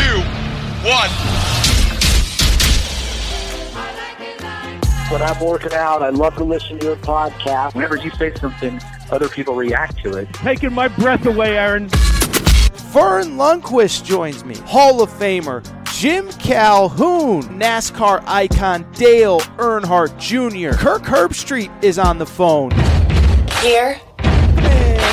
Three, two, one. When I'm working out, I love to listen to your podcast. Whenever you say something, other people react to it. Taking my breath away, Aaron. Verne Lundquist joins me. Hall of Famer Jim Calhoun, NASCAR icon Dale Earnhardt Jr. Kirk Herbstreit is on the phone. Here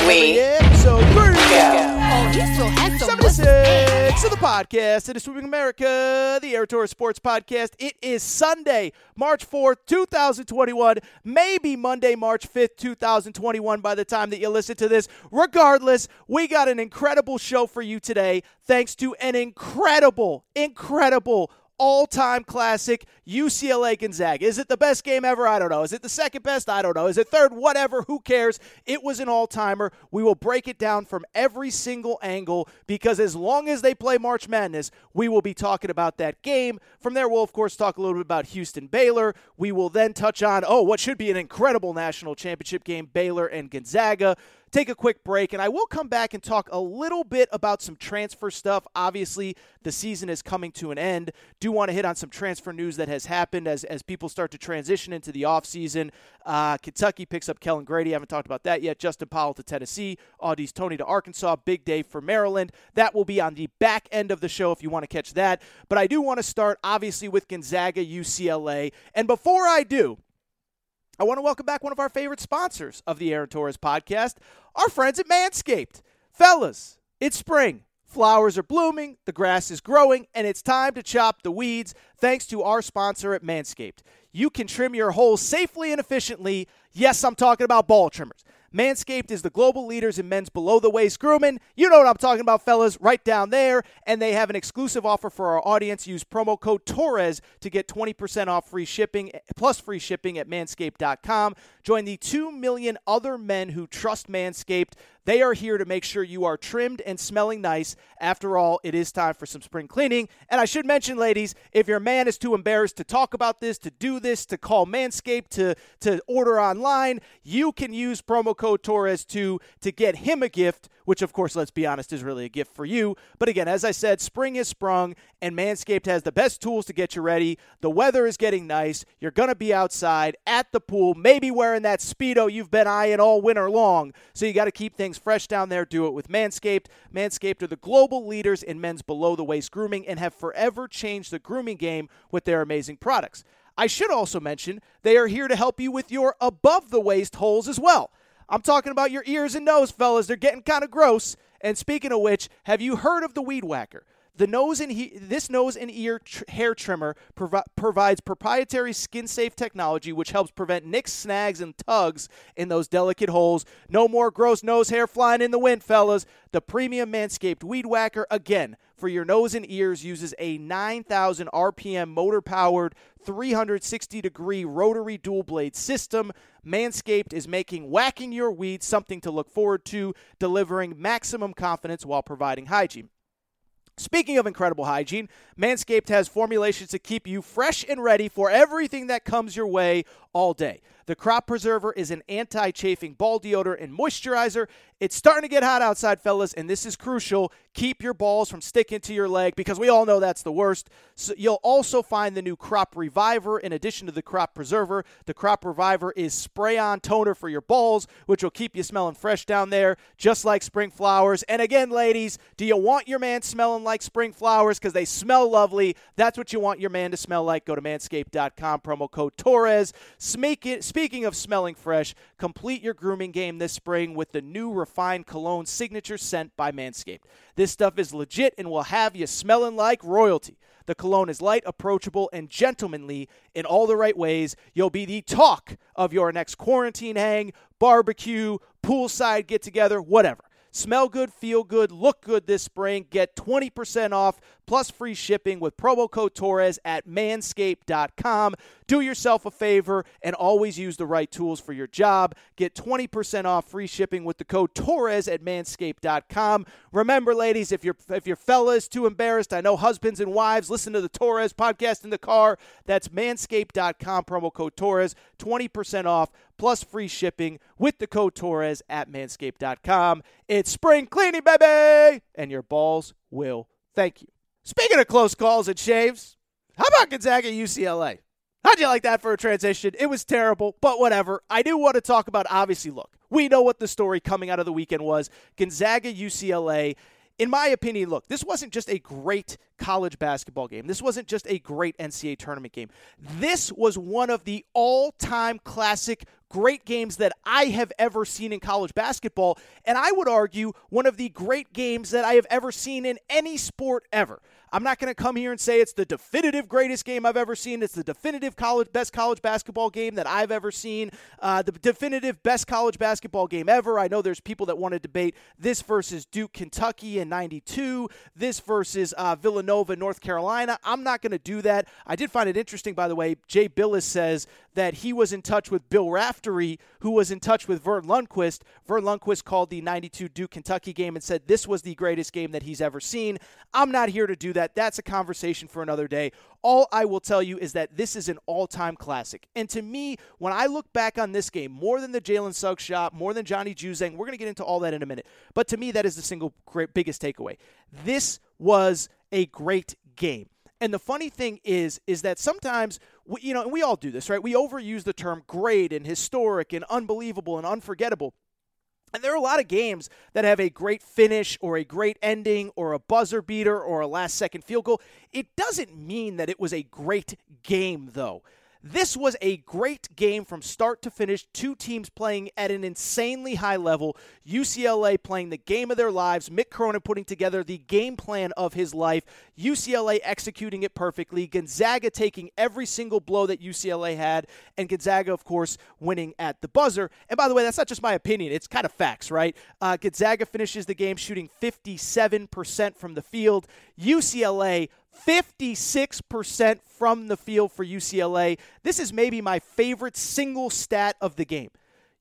we episode three. go. Oh, he's so handsome. 76 of the podcast. It is Sweeping America, the Aaron Torres Sports Podcast. It is Sunday, March 4th, 2021. Maybe Monday, March 5th, 2021 by the time that you listen to this. Regardless, we got an incredible show for you today thanks to an incredible, incredible all-time classic UCLA Gonzaga. Is it the best game ever? I don't know. Is it the second best? I don't know. Is it third? Whatever. Who cares? It was an all-timer. We will break it down from every single angle because as long as they play March Madness, we will be talking about that game. From there, we'll of course talk a little bit about Houston Baylor. We will then touch on oh, what should be an incredible national championship game, Baylor and Gonzaga take a quick break, and I will come back and talk a little bit about some transfer stuff. Obviously, the season is coming to an end. Do want to hit on some transfer news that has happened as, as people start to transition into the offseason. Uh, Kentucky picks up Kellen Grady. I haven't talked about that yet. Justin Powell to Tennessee. Au'Diese Toney to Arkansas. Big day for Maryland. That will be on the back end of the show if you want to catch that. But I do want to start, obviously, with Gonzaga UCLA. And before I do, I want to welcome back one of our favorite sponsors of the Aaron Torres podcast, our friends at Manscaped. Fellas, it's spring. Flowers are blooming, the grass is growing, and it's time to chop the weeds thanks to our sponsor at Manscaped. You can trim your holes safely and efficiently. Yes, I'm talking about ball trimmers. Manscaped is the global leaders in men's below the waist grooming. You know what I'm talking about, fellas, right down there. And they have an exclusive offer for our audience. Use promo code Torres to get 20% off free shipping plus free shipping at manscaped.com. Join the 2 million other men who trust Manscaped. They are here to make sure you are trimmed and smelling nice. After all, it is time for some spring cleaning. And I should mention, ladies, if your man is too embarrassed to talk about this, to do this, to call Manscaped, to, to order online, you can use promo code Torres to, to get him a gift, which, of course, let's be honest, is really a gift for you. But again, as I said, spring is sprung, and Manscaped has the best tools to get you ready. The weather is getting nice. You're going to be outside at the pool, maybe wearing that Speedo you've been eyeing all winter long. So you got to keep things fresh down there. Do it with Manscaped. Manscaped are the global leaders in men's below the waist grooming and have forever changed the grooming game with their amazing products. I should also mention they are here to help you with your above the waist holes as well. I'm talking about your ears and nose, fellas. They're getting kind of gross. And speaking of which, have you heard of the Weed Whacker? The nose and he, this nose and ear tr- hair trimmer provi- provides proprietary skin-safe technology, which helps prevent nicks, snags, and tugs in those delicate holes. No more gross nose hair flying in the wind, fellas. The premium Manscaped Weed Whacker, again, for your nose and ears, uses a 9,000 RPM motor-powered 360 degree rotary dual blade system. Manscaped is making whacking your weeds something to look forward to, delivering maximum confidence while providing hygiene. Speaking of incredible hygiene, Manscaped has formulations to keep you fresh and ready for everything that comes your way all day. The Crop Preserver is an anti chafing ball deodorant and moisturizer. It's starting to get hot outside, fellas, and this is crucial. Keep your balls from sticking to your leg because we all know that's the worst. So you'll also find the new Crop Reviver in addition to the Crop Preserver. The Crop Reviver is spray on toner for your balls, which will keep you smelling fresh down there, just like spring flowers. And again, ladies, do you want your man smelling like spring flowers because they smell lovely? That's what you want your man to smell like. Go to manscaped.com, promo code Torres. Speaking of smelling fresh, complete your grooming game this spring with the new refined cologne signature scent by Manscaped. This stuff is legit and will have you smelling like royalty. The cologne is light, approachable, and gentlemanly in all the right ways. You'll be the talk of your next quarantine hang, barbecue, poolside get together, whatever. Smell good, feel good, look good this spring. Get 20% off plus free shipping with promo code Torres at manscaped.com. Do yourself a favor and always use the right tools for your job. Get 20% off free shipping with the code Torres at manscaped.com. Remember, ladies, if you're if your fella is too embarrassed, I know husbands and wives listen to the Torres podcast in the car. That's manscaped.com, promo code Torres, 20% off plus free shipping with the code Torres at manscaped.com. It's spring cleaning, baby, and your balls will thank you. Speaking of close calls and shaves, how about Gonzaga UCLA? How'd you like that for a transition? It was terrible, but whatever. I do want to talk about obviously, look, we know what the story coming out of the weekend was. Gonzaga UCLA in my opinion, look, this wasn't just a great college basketball game. This wasn't just a great NCAA tournament game. This was one of the all time classic great games that I have ever seen in college basketball. And I would argue one of the great games that I have ever seen in any sport ever. I'm not going to come here and say it's the definitive greatest game I've ever seen. It's the definitive college best college basketball game that I've ever seen. Uh, the definitive best college basketball game ever. I know there's people that want to debate this versus Duke, Kentucky in '92. This versus uh, Villanova, North Carolina. I'm not going to do that. I did find it interesting, by the way. Jay Bilas says that he was in touch with Bill Raftery, who was in touch with Verne Lundquist. Verne Lundquist called the 92 Duke Kentucky game and said this was the greatest game that he's ever seen. I'm not here to do that. That's a conversation for another day. All I will tell you is that this is an all time classic. And to me, when I look back on this game, more than the Jalen Suggs shot, more than Johnny Juzang, we're going to get into all that in a minute. But to me, that is the single great, biggest takeaway. This was a great game. And the funny thing is, is that sometimes, we, you know, and we all do this, right? We overuse the term great and historic and unbelievable and unforgettable. And there are a lot of games that have a great finish or a great ending or a buzzer beater or a last second field goal. It doesn't mean that it was a great game, though. This was a great game from start to finish. Two teams playing at an insanely high level. UCLA playing the game of their lives. Mick Cronin putting together the game plan of his life. UCLA executing it perfectly. Gonzaga taking every single blow that UCLA had. And Gonzaga, of course, winning at the buzzer. And by the way, that's not just my opinion, it's kind of facts, right? Uh, Gonzaga finishes the game shooting 57% from the field. UCLA 56% from the field for UCLA. This is maybe my favorite single stat of the game.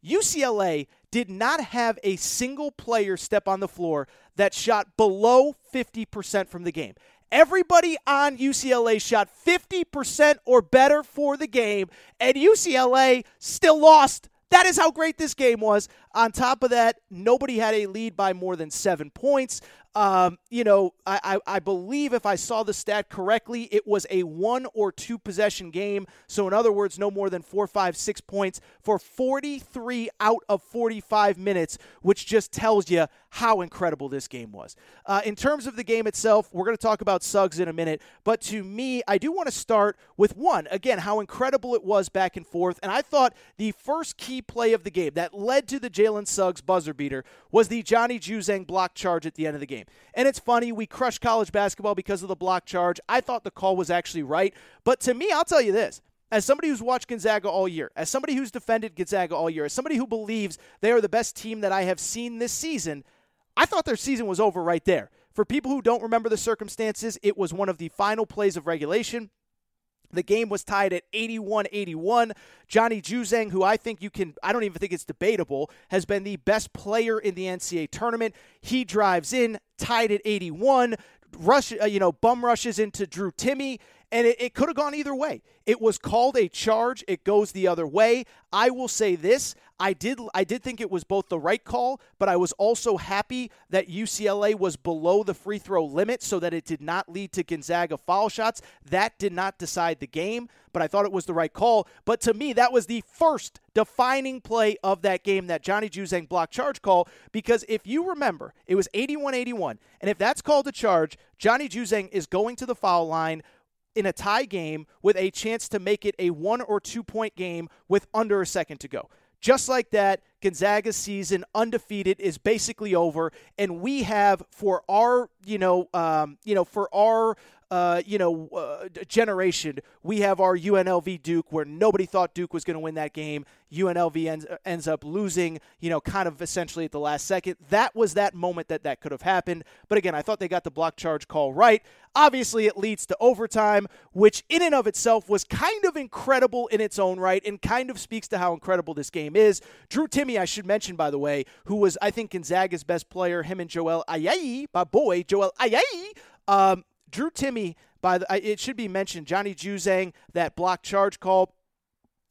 UCLA did not have a single player step on the floor that shot below 50% from the game. Everybody on UCLA shot 50% or better for the game, and UCLA still lost. That is how great this game was. On top of that, nobody had a lead by more than seven points. Um, you know, I, I, I, believe if I saw the stat correctly, it was a one or two possession game. So, in other words, no more than four, five, six points for 43 out of 45 minutes, which just tells you how incredible this game was. Uh, in terms of the game itself, we're going to talk about Suggs in a minute. But to me, I do want to start with one, again, how incredible it was back and forth. And I thought the first key play of the game that led to the Jalen Suggs buzzer beater was the Johnny Juzang block charge at the end of the game. And it's funny, we crushed college basketball because of the block charge. I thought the call was actually right. But to me, I'll tell you this. As somebody who's watched Gonzaga all year, as somebody who's defended Gonzaga all year, as somebody who believes they are the best team that I have seen this season, I thought their season was over right there. For people who don't remember the circumstances, it was one of the final plays of regulation. The game was tied at 81 81. Johnny Juzang, who I think you can, I don't even think it's debatable, has been the best player in the NCAA tournament. He drives in, tied at 81, rush, uh, you know, bum rushes into Drew Timme, and it, it could have gone either way. It was called a charge. It goes the other way. I will say this: I did, I did think it was both the right call, but I was also happy that UCLA was below the free throw limit, so that it did not lead to Gonzaga foul shots. That did not decide the game, but I thought it was the right call. But to me, that was the first defining play of that game, that Johnny Juzang block charge call. Because if you remember, it was 81-81, and if that's called a charge, Johnny Juzang is going to the foul line in a tie game with a chance to make it a one or two point game with under a second to go. Just like that, Gonzaga's season undefeated is basically over, and we have for our, you know, um, you know, for our uh, you know, uh, generation, we have our UNLV Duke, where nobody thought Duke was going to win that game. UNLV ends, ends up losing, you know, kind of essentially at the last second. That was that moment that that could have happened. But again, I thought they got the block charge call right. Obviously, it leads to overtime, which in and of itself was kind of incredible in its own right and kind of speaks to how incredible this game is. Drew Timme, I should mention, by the way, who was, I think, Gonzaga's best player, him and Joel Ayayi, my boy, Joel Ayayi. Um, Drew Timme, by the, it should be mentioned, Johnny Juzang, that block charge call.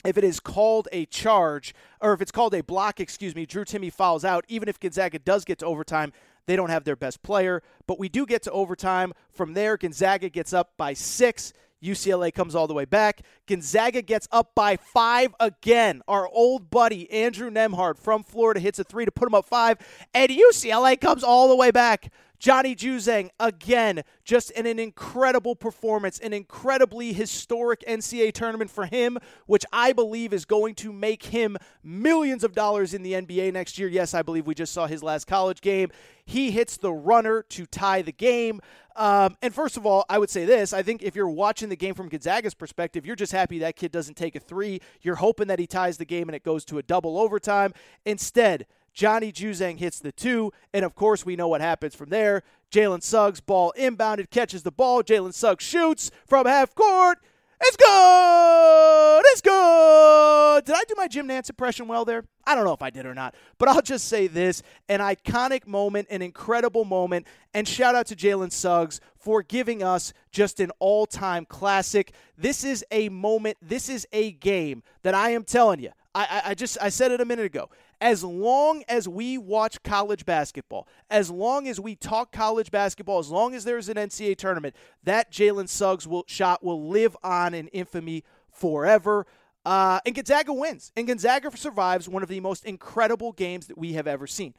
If it is called a charge, or if it's called a block, excuse me, Drew Timme fouls out. Even if Gonzaga does get to overtime, they don't have their best player. But we do get to overtime. From there, Gonzaga gets up by six. UCLA comes all the way back. Gonzaga gets up by five again. Our old buddy Andrew Nembhard from Florida hits a three to put him up five, and UCLA comes all the way back. Johnny Juzang, again, just in an incredible performance, an incredibly historic NCAA tournament for him, which I believe is going to make him millions of dollars in the NBA next year. Yes, I believe we just saw his last college game. He hits the runner to tie the game. Um, and first of all, I would say this I think if you're watching the game from Gonzaga's perspective, you're just happy that kid doesn't take a three. You're hoping that he ties the game and it goes to a double overtime. Instead, Johnny Juzang hits the two, and of course, we know what happens from there. Jalen Suggs, ball inbounded, catches the ball. Jalen Suggs shoots from half court. It's good. It's good. Did I do my Jim Nantz impression well there? I don't know if I did or not, but I'll just say this an iconic moment, an incredible moment, and shout out to Jalen Suggs for giving us just an all time classic. This is a moment, this is a game that I am telling you. I, I, just I said it a minute ago as long as we watch college basketball, as long as we talk college basketball, as long as there's an NCAA tournament, that Jalen Suggs will, shot will live on in infamy forever. Uh, and Gonzaga wins. And Gonzaga survives one of the most incredible games that we have ever seen.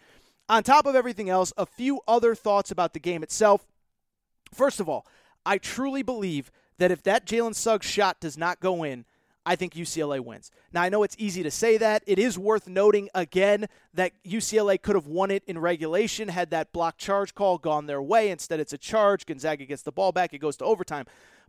On top of everything else, a few other thoughts about the game itself. First of all, I truly believe that if that Jalen Suggs shot does not go in, I think UCLA wins. Now, I know it's easy to say that. It is worth noting again that UCLA could have won it in regulation had that block charge call gone their way. Instead, it's a charge. Gonzaga gets the ball back. It goes to overtime.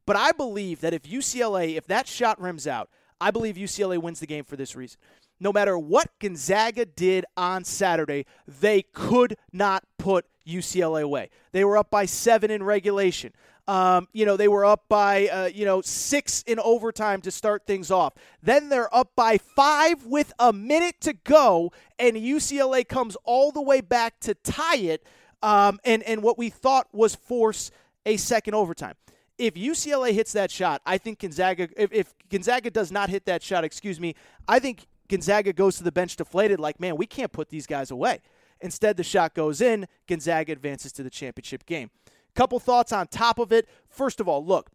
But I believe that if UCLA, if that shot rims out, I believe UCLA wins the game for this reason. No matter what Gonzaga did on Saturday, they could not put UCLA away. They were up by seven in regulation. Um, you know, they were up by, uh, you know, six in overtime to start things off. Then they're up by five with a minute to go, and UCLA comes all the way back to tie it. Um, and, and what we thought was force a second overtime. If UCLA hits that shot, I think Gonzaga, if, if Gonzaga does not hit that shot, excuse me, I think Gonzaga goes to the bench deflated, like, man, we can't put these guys away. Instead, the shot goes in. Gonzaga advances to the championship game. Couple thoughts on top of it. First of all, look,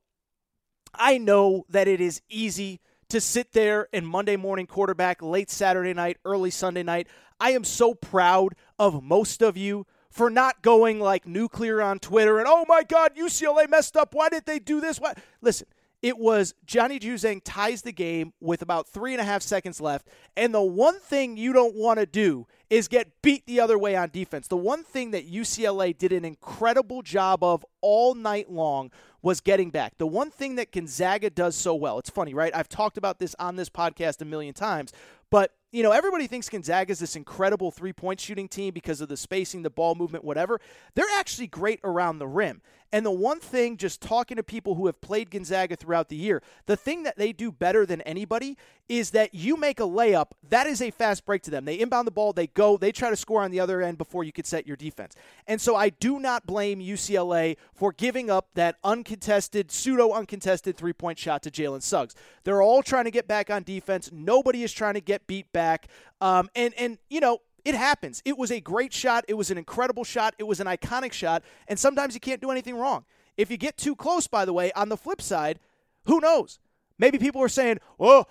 I know that it is easy to sit there and Monday morning quarterback late Saturday night, early Sunday night. I am so proud of most of you for not going like nuclear on Twitter and, oh my God, UCLA messed up. Why did they do this? Why? Listen, it was Johnny Juzang ties the game with about three and a half seconds left. And the one thing you don't want to do is get beat the other way on defense. The one thing that UCLA did an incredible job of all night long was getting back. The one thing that Gonzaga does so well, it's funny, right? I've talked about this on this podcast a million times, But you know, everybody thinks Gonzaga is this incredible three point shooting team because of the spacing, the ball movement, whatever. They're actually great around the rim. And the one thing, just talking to people who have played Gonzaga throughout the year, the thing that they do better than anybody is that you make a layup, that is a fast break to them. They inbound the ball, they go, they try to score on the other end before you could set your defense. And so I do not blame UCLA for giving up that uncontested, pseudo uncontested three point shot to Jalen Suggs. They're all trying to get back on defense. Nobody is trying to get beat back. Um, and, and, you know, it happens. It was a great shot. It was an incredible shot. It was an iconic shot. And sometimes you can't do anything wrong. If you get too close, by the way, on the flip side, who knows? Maybe people are saying, "Oh,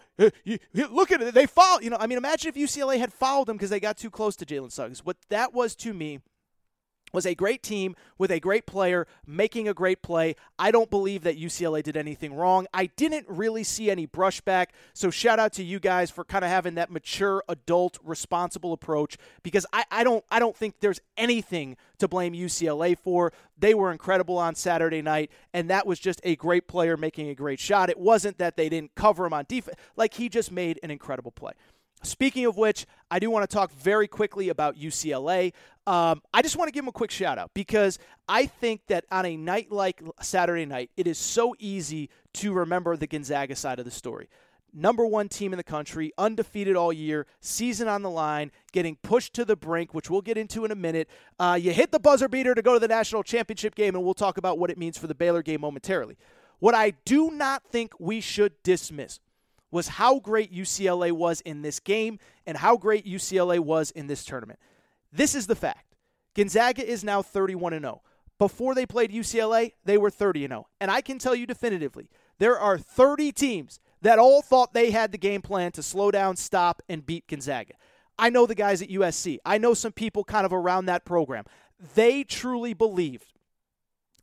you, look at it. They fouled." You know, I mean, imagine if UCLA had fouled them because they got too close to Jalen Suggs. What that was to me was a great team with a great player making a great play. I don't believe that UCLA did anything wrong. I didn't really see any brushback. So shout out to you guys for kind of having that mature, adult, responsible approach because I, I don't I don't think there's anything to blame UCLA for. They were incredible on Saturday night, and that was just a great player making a great shot. It wasn't that they didn't cover him on defense. Like he just made an incredible play. Speaking of which, I do want to talk very quickly about UCLA. Um, I just want to give them a quick shout out because I think that on a night like Saturday night, it is so easy to remember the Gonzaga side of the story. Number one team in the country, undefeated all year, season on the line, getting pushed to the brink, which we'll get into in a minute. Uh, you hit the buzzer beater to go to the national championship game, and we'll talk about what it means for the Baylor game momentarily. What I do not think we should dismiss was how great UCLA was in this game and how great UCLA was in this tournament. This is the fact. Gonzaga is now 31 0. Before they played UCLA, they were 30 0. And I can tell you definitively, there are 30 teams that all thought they had the game plan to slow down, stop, and beat Gonzaga. I know the guys at USC. I know some people kind of around that program. They truly believed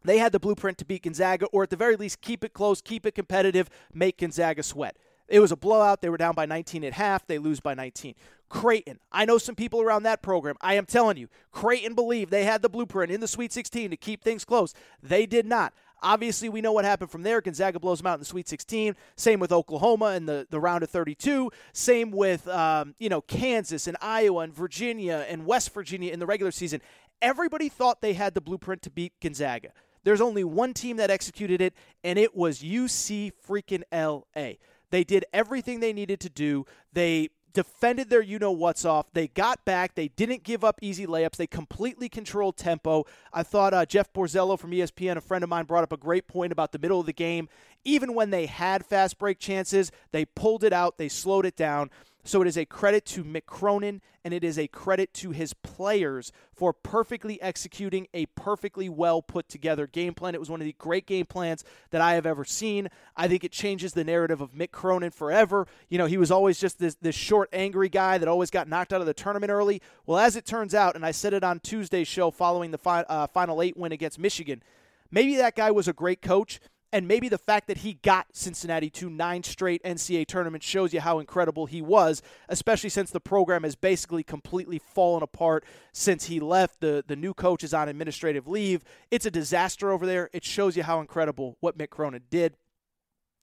they had the blueprint to beat Gonzaga, or at the very least, keep it close, keep it competitive, make Gonzaga sweat. It was a blowout. They were down by 19 at half. They lose by 19. Creighton. I know some people around that program. I am telling you, Creighton believed they had the blueprint in the Sweet 16 to keep things close. They did not. Obviously, we know what happened from there. Gonzaga blows them out in the Sweet 16. Same with Oklahoma in the, the round of 32. Same with um, you know Kansas and Iowa and Virginia and West Virginia in the regular season. Everybody thought they had the blueprint to beat Gonzaga. There's only one team that executed it, and it was UC freaking LA. They did everything they needed to do. They defended their you know what's off. They got back. They didn't give up easy layups. They completely controlled tempo. I thought uh, Jeff Borzello from ESPN, a friend of mine, brought up a great point about the middle of the game. Even when they had fast break chances, they pulled it out. They slowed it down. So it is a credit to Mick Cronin and it is a credit to his players for perfectly executing a perfectly well put together game plan. It was one of the great game plans that I have ever seen. I think it changes the narrative of Mick Cronin forever. You know, he was always just this, this short, angry guy that always got knocked out of the tournament early. Well, as it turns out, and I said it on Tuesday's show following the fi- uh, Final Eight win against Michigan, maybe that guy was a great coach and maybe the fact that he got Cincinnati to nine straight NCAA tournaments shows you how incredible he was, especially since the program has basically completely fallen apart since he left. The, the new coach is on administrative leave. It's a disaster over there. It shows you how incredible what Mick Cronin did.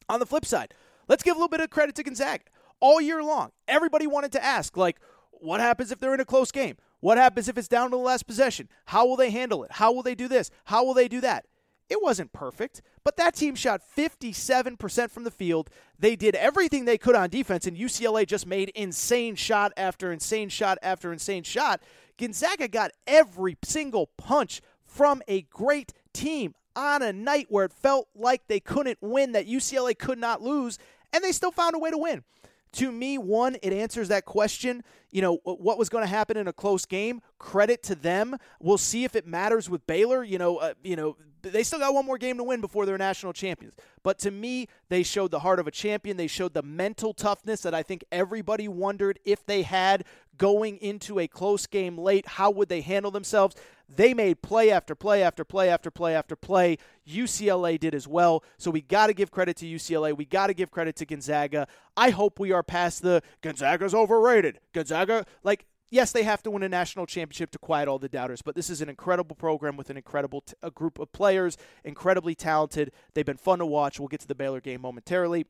On the flip side, let's give a little bit of credit to Gonzaga. All year long, everybody wanted to ask, like, what happens if they're in a close game? What happens if it's down to the last possession? How will they handle it? How will they do this? How will they do that? It wasn't perfect, but that team shot 57% from the field. They did everything they could on defense, and UCLA just made insane shot after insane shot after insane shot. Gonzaga got every single punch from a great team on a night where it felt like they couldn't win, that UCLA could not lose, and they still found a way to win. To me, one, it answers that question. You know, what was going to happen in a close game? Credit to them. We'll see if it matters with Baylor. You know, uh, you know, they still got one more game to win before they're national champions. But to me, they showed the heart of a champion. They showed the mental toughness that I think everybody wondered if they had going into a close game late. How would they handle themselves? They made play after play after play after play after play. UCLA did as well. So we got to give credit to UCLA. We got to give credit to Gonzaga. I hope we are past the Gonzaga's overrated. Gonzaga, like, yes, they have to win a national championship to quiet all the doubters, but this is an incredible program with an incredible t- a group of players, incredibly talented. They've been fun to watch. We'll get to the Baylor game momentarily.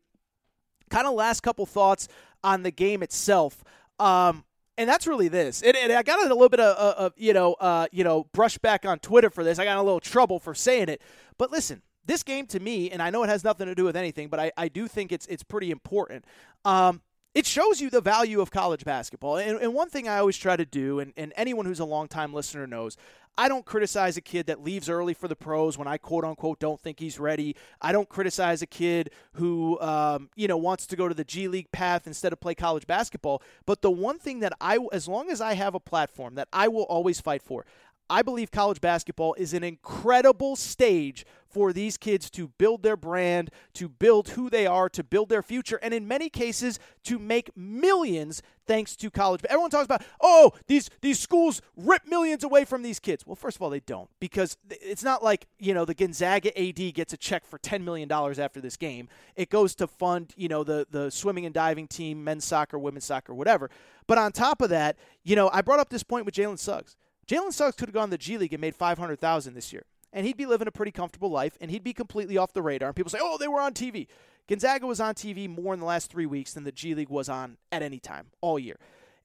kind of last couple thoughts on the game itself. Um, and that's really this. And, and I got a little bit of, of you know, uh, you know, brushback on Twitter for this. I got a little trouble for saying it. But listen, this game to me, and I know it has nothing to do with anything, but I, I do think it's it's pretty important. Um, it shows you the value of college basketball. And, and one thing I always try to do, and, and anyone who's a longtime listener knows, I don't criticize a kid that leaves early for the pros when I quote unquote don't think he's ready. I don't criticize a kid who um, you know wants to go to the G League path instead of play college basketball. But the one thing that I, as long as I have a platform that I will always fight for, I believe college basketball is an incredible stage for these kids to build their brand, to build who they are, to build their future, and in many cases to make millions thanks to college. But Everyone talks about, oh, these these schools rip millions away from these kids. Well, first of all, they don't because it's not like you know the Gonzaga AD gets a check for ten million dollars after this game. It goes to fund you know the the swimming and diving team, men's soccer, women's soccer, whatever. But on top of that, you know, I brought up this point with Jalen Suggs. Jalen Suggs could have gone to the G League and made 500000 this year. And he'd be living a pretty comfortable life, and he'd be completely off the radar. And people say, oh, they were on TV. Gonzaga was on TV more in the last three weeks than the G League was on at any time all year.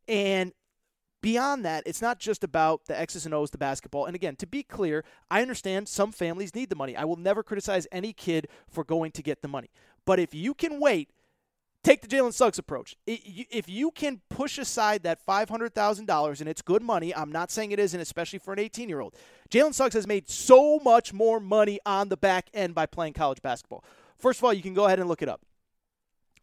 And beyond that, it's not just about the X's and O's, the basketball. And again, to be clear, I understand some families need the money. I will never criticize any kid for going to get the money. But if you can wait Take the Jalen Suggs approach. If you can push aside that $500,000 and it's good money, I'm not saying it isn't, especially for an 18 year old. Jalen Suggs has made so much more money on the back end by playing college basketball. First of all, you can go ahead and look it up.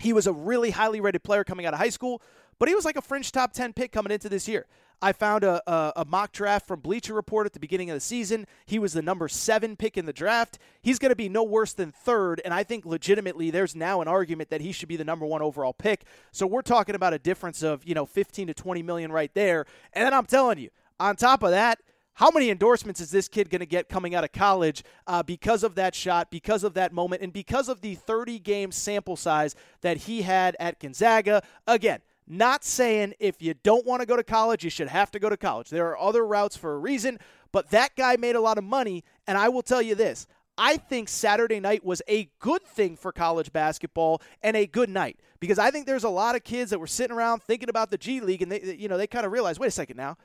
He was a really highly rated player coming out of high school, but he was like a fringe top 10 pick coming into this year. I found a, a, a, mock draft from Bleacher Report at the beginning of the season. He was the number seven pick in the draft. He's going to be no worse than third, and I think legitimately there's now an argument that he should be the number one overall pick. So we're talking about a difference of you know 15 to 20 million right there. And then I'm telling you, on top of that. How many endorsements is this kid going to get coming out of college uh, because of that shot, because of that moment, and because of the 30 game sample size that he had at Gonzaga? Again, not saying if you don't want to go to college, you should have to go to college. There are other routes for a reason, but that guy made a lot of money. And I will tell you this I think Saturday night was a good thing for college basketball and a good night because I think there's a lot of kids that were sitting around thinking about the G League and they, you know, they kind of realized, wait a second now,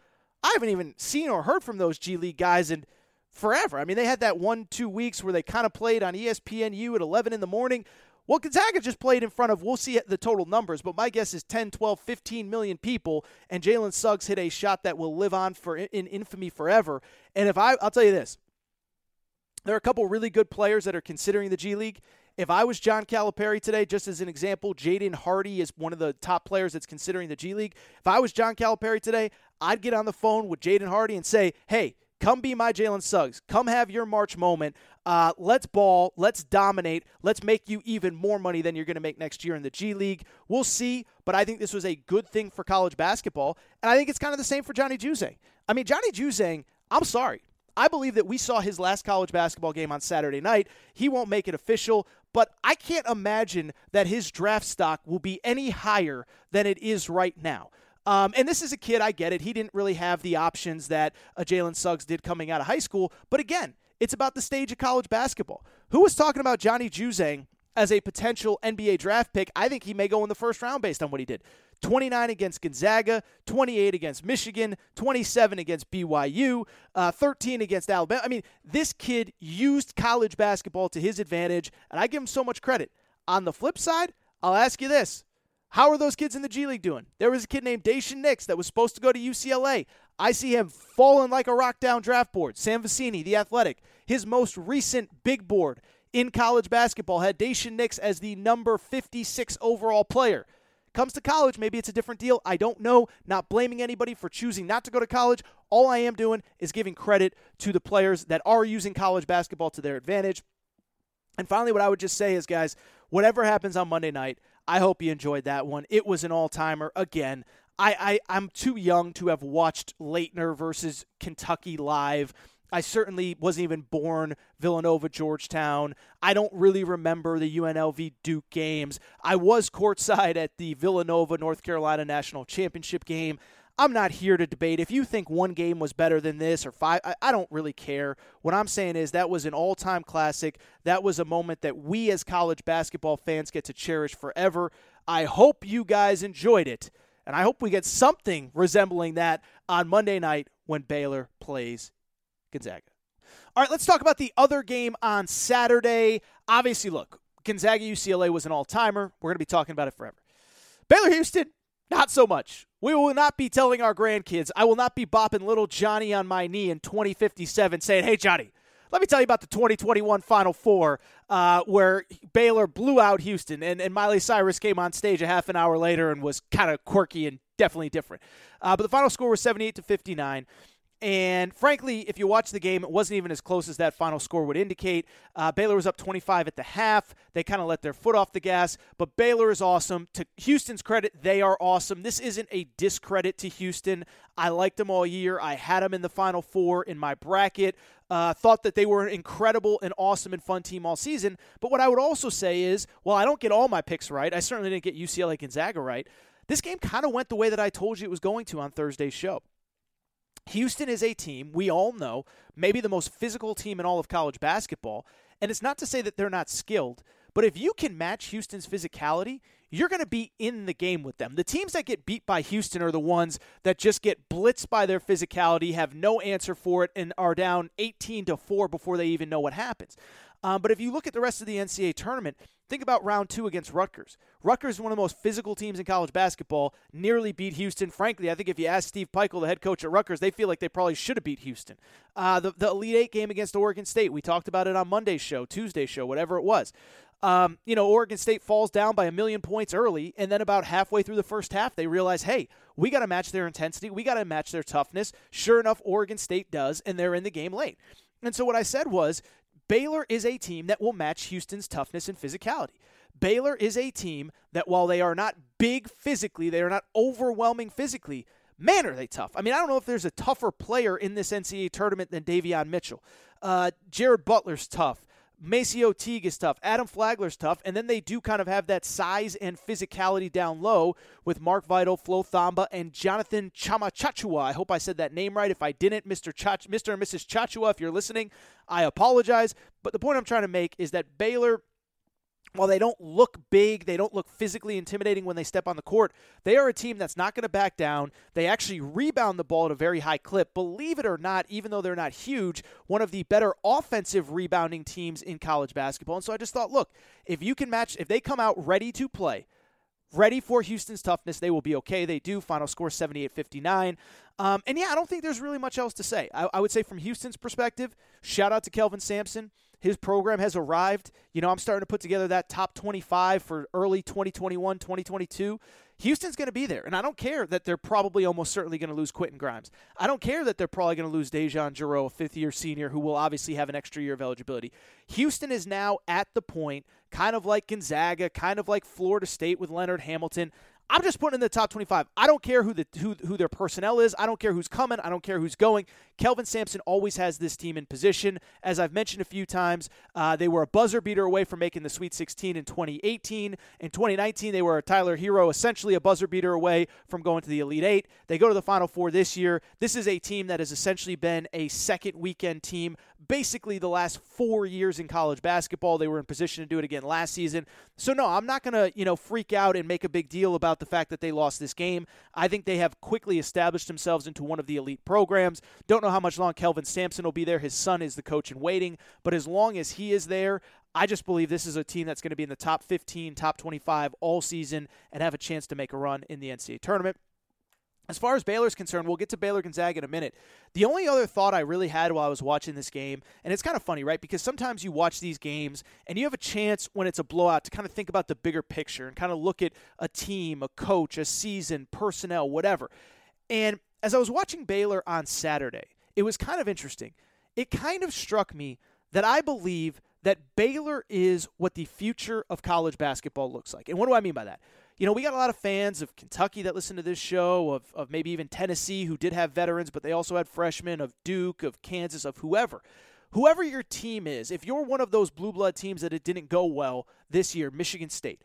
I haven't even seen or heard from those G League guys in forever. I mean, they had that one, two weeks where they kind of played on ESPNU at 11 in the morning. Well, Gonzaga just played in front of, we'll see the total numbers, but my guess is 10, 12, 15 million people, and Jalen Suggs hit a shot that will live on for in infamy forever. And if I, I'll tell you this, there are a couple really good players that are considering the G League. If I was John Calipari today, just as an example, Jaden Hardy is one of the top players that's considering the G League. If I was John Calipari today, I'd get on the phone with Jaden Hardy and say, hey, Come be my Jalen Suggs. Come have your March moment. Uh, let's ball. Let's dominate. Let's make you even more money than you're going to make next year in the G League. We'll see, but I think this was a good thing for college basketball. And I think it's kind of the same for Johnny Juzang. I mean, Johnny Juzang, I'm sorry. I believe that we saw his last college basketball game on Saturday night. He won't make it official, but I can't imagine that his draft stock will be any higher than it is right now. Um, and this is a kid, I get it. He didn't really have the options that uh, Jalen Suggs did coming out of high school. But again, it's about the stage of college basketball. Who was talking about Johnny Juzang as a potential NBA draft pick? I think he may go in the first round based on what he did. 29 against Gonzaga, 28 against Michigan, 27 against BYU, uh, 13 against Alabama. I mean, this kid used college basketball to his advantage, and I give him so much credit. On the flip side, I'll ask you this how are those kids in the G League doing? There was a kid named Daishen Nix that was supposed to go to UCLA. I see him falling like a rock down draft board. Sam Vecenie, the athletic, his most recent big board in college basketball had Daishen Nix as the number 56 overall player. Comes to college, maybe it's a different deal. I don't know. Not blaming anybody for choosing not to go to college. All I am doing is giving credit to the players that are using college basketball to their advantage. And finally, what I would just say is, guys, whatever happens on Monday night, I hope you enjoyed that one. It was an all timer. Again, I, I, I'm too young to have watched Laettner versus Kentucky live. I certainly wasn't even born Villanova Georgetown. I don't really remember the UNLV Duke games. I was courtside at the Villanova North Carolina National Championship game. I'm not here to debate. If you think one game was better than this or five, I, I don't really care. What I'm saying is that was an all time classic. That was a moment that we as college basketball fans get to cherish forever. I hope you guys enjoyed it. And I hope we get something resembling that on Monday night when Baylor plays Gonzaga. All right, let's talk about the other game on Saturday. Obviously, look, Gonzaga UCLA was an all timer. We're going to be talking about it forever. Baylor Houston, not so much. We will not be telling our grandkids. I will not be bopping little Johnny on my knee in 2057 saying, hey, Johnny, let me tell you about the 2021 Final Four uh, where Baylor blew out Houston and, and Miley Cyrus came on stage a half an hour later and was kind of quirky and definitely different. Uh, but the final score was 78 to 59. And frankly, if you watch the game, it wasn't even as close as that final score would indicate. Uh, Baylor was up 25 at the half. They kind of let their foot off the gas, but Baylor is awesome. To Houston's credit, they are awesome. This isn't a discredit to Houston. I liked them all year. I had them in the final four in my bracket. Uh, thought that they were an incredible and awesome and fun team all season. But what I would also say is, well, I don't get all my picks right. I certainly didn't get UCLA Gonzaga right. This game kind of went the way that I told you it was going to on Thursday's show. Houston is a team, we all know, maybe the most physical team in all of college basketball. And it's not to say that they're not skilled, but if you can match Houston's physicality, you're going to be in the game with them. The teams that get beat by Houston are the ones that just get blitzed by their physicality, have no answer for it, and are down 18 to 4 before they even know what happens. Um, but if you look at the rest of the NCAA tournament, think about round two against Rutgers. Rutgers is one of the most physical teams in college basketball, nearly beat Houston. Frankly, I think if you ask Steve Pikiell, the head coach at Rutgers, they feel like they probably should have beat Houston. Uh, the, the Elite Eight game against Oregon State, we talked about it on Monday's show, Tuesday's show, whatever it was. Um, you know, Oregon State falls down by a million points early, and then about halfway through the first half, they realize, hey, we got to match their intensity, we got to match their toughness. Sure enough, Oregon State does, and they're in the game late. And so what I said was, Baylor is a team that will match Houston's toughness and physicality. Baylor is a team that, while they are not big physically, they are not overwhelming physically. Man, are they tough. I mean, I don't know if there's a tougher player in this NCAA tournament than Davion Mitchell. Uh, Jared Butler's tough. MaCio Teague is tough. Adam Flagler's tough. And then they do kind of have that size and physicality down low with Mark Vital, Flo Thamba, and Jonathan Tchamwa-Tchatchoua. I hope I said that name right. If I didn't, Mr. Chach- Mr. and Mrs. Tchatchoua, if you're listening, I apologize. But the point I'm trying to make is that Baylor – while they don't look big, they don't look physically intimidating when they step on the court, they are a team that's not going to back down. They actually rebound the ball at a very high clip. Believe it or not, even though they're not huge, one of the better offensive rebounding teams in college basketball. And so I just thought, look, if you can match, if they come out ready to play, ready for Houston's toughness, they will be okay. They do. Final score 78 59. Um, and yeah, I don't think there's really much else to say. I, I would say from Houston's perspective, shout out to Kelvin Sampson. His program has arrived. You know, I'm starting to put together that top 25 for early 2021, 2022. Houston's going to be there. And I don't care that they're probably almost certainly going to lose Quentin Grimes. I don't care that they're probably going to lose DeJon Jarreau, a fifth year senior who will obviously have an extra year of eligibility. Houston is now at the point, kind of like Gonzaga, kind of like Florida State with Leonard Hamilton. I'm just putting in the top 25. I don't care who the who, who their personnel is. I don't care who's coming. I don't care who's going. Kelvin Sampson always has this team in position. As I've mentioned a few times, uh, they were a buzzer beater away from making the Sweet 16 in 2018. In 2019, they were a Tyler Herro, essentially a buzzer beater away from going to the Elite Eight. They go to the Final Four this year. This is a team that has essentially been a second weekend team basically the last four years in college basketball. They were in position to do it again last season. So no, I'm not to you know freak out and make a big deal about the fact that they lost this game. I think they have quickly established themselves into one of the elite programs. Don't know how much long Kelvin Sampson will be there. His son is the coach in waiting, but as long as he is there, I just believe this is a team that's going to be in the top 15, top 25 all season and have a chance to make a run in the NCAA tournament. As far as Baylor's concerned, we'll get to Baylor Gonzaga in a minute. The only other thought I really had while I was watching this game, and it's kind of funny, right? Because sometimes you watch these games and you have a chance when it's a blowout to kind of think about the bigger picture and kind of look at a team, a coach, a season, personnel, whatever. And as I was watching Baylor on Saturday, it was kind of interesting. It kind of struck me that I believe that Baylor is what the future of college basketball looks like. And what do I mean by that? You know, we got a lot of fans of Kentucky that listen to this show, of, of maybe even Tennessee who did have veterans, but they also had freshmen, of Duke, of Kansas, of whoever. Whoever your team is, if you're one of those blue blood teams that it didn't go well this year, Michigan State,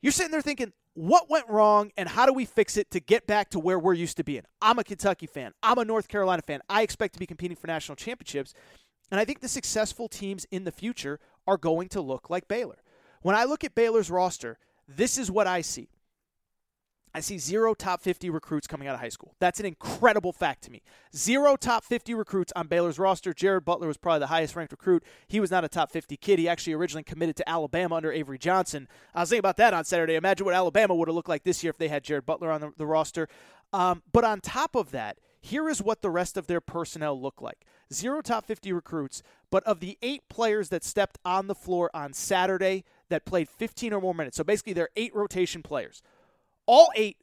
you're sitting there thinking, what went wrong and how do we fix it to get back to where we're used to being? I'm a Kentucky fan. I'm a North Carolina fan. I expect to be competing for national championships. And I think the successful teams in the future are going to look like Baylor. When I look at Baylor's roster, this is what I see. I see zero top 50 recruits coming out of high school. That's an incredible fact to me. Zero top 50 recruits on Baylor's roster. Jared Butler was probably the highest ranked recruit. He was not a top 50 kid. He actually originally committed to Alabama under Avery Johnson. I was thinking about that on Saturday. Imagine what Alabama would have looked like this year if they had Jared Butler on the, the roster. Um, but on top of that, here is what the rest of their personnel look like zero top 50 recruits, but of the eight players that stepped on the floor on Saturday that played 15 or more minutes, so basically they're eight rotation players. All eight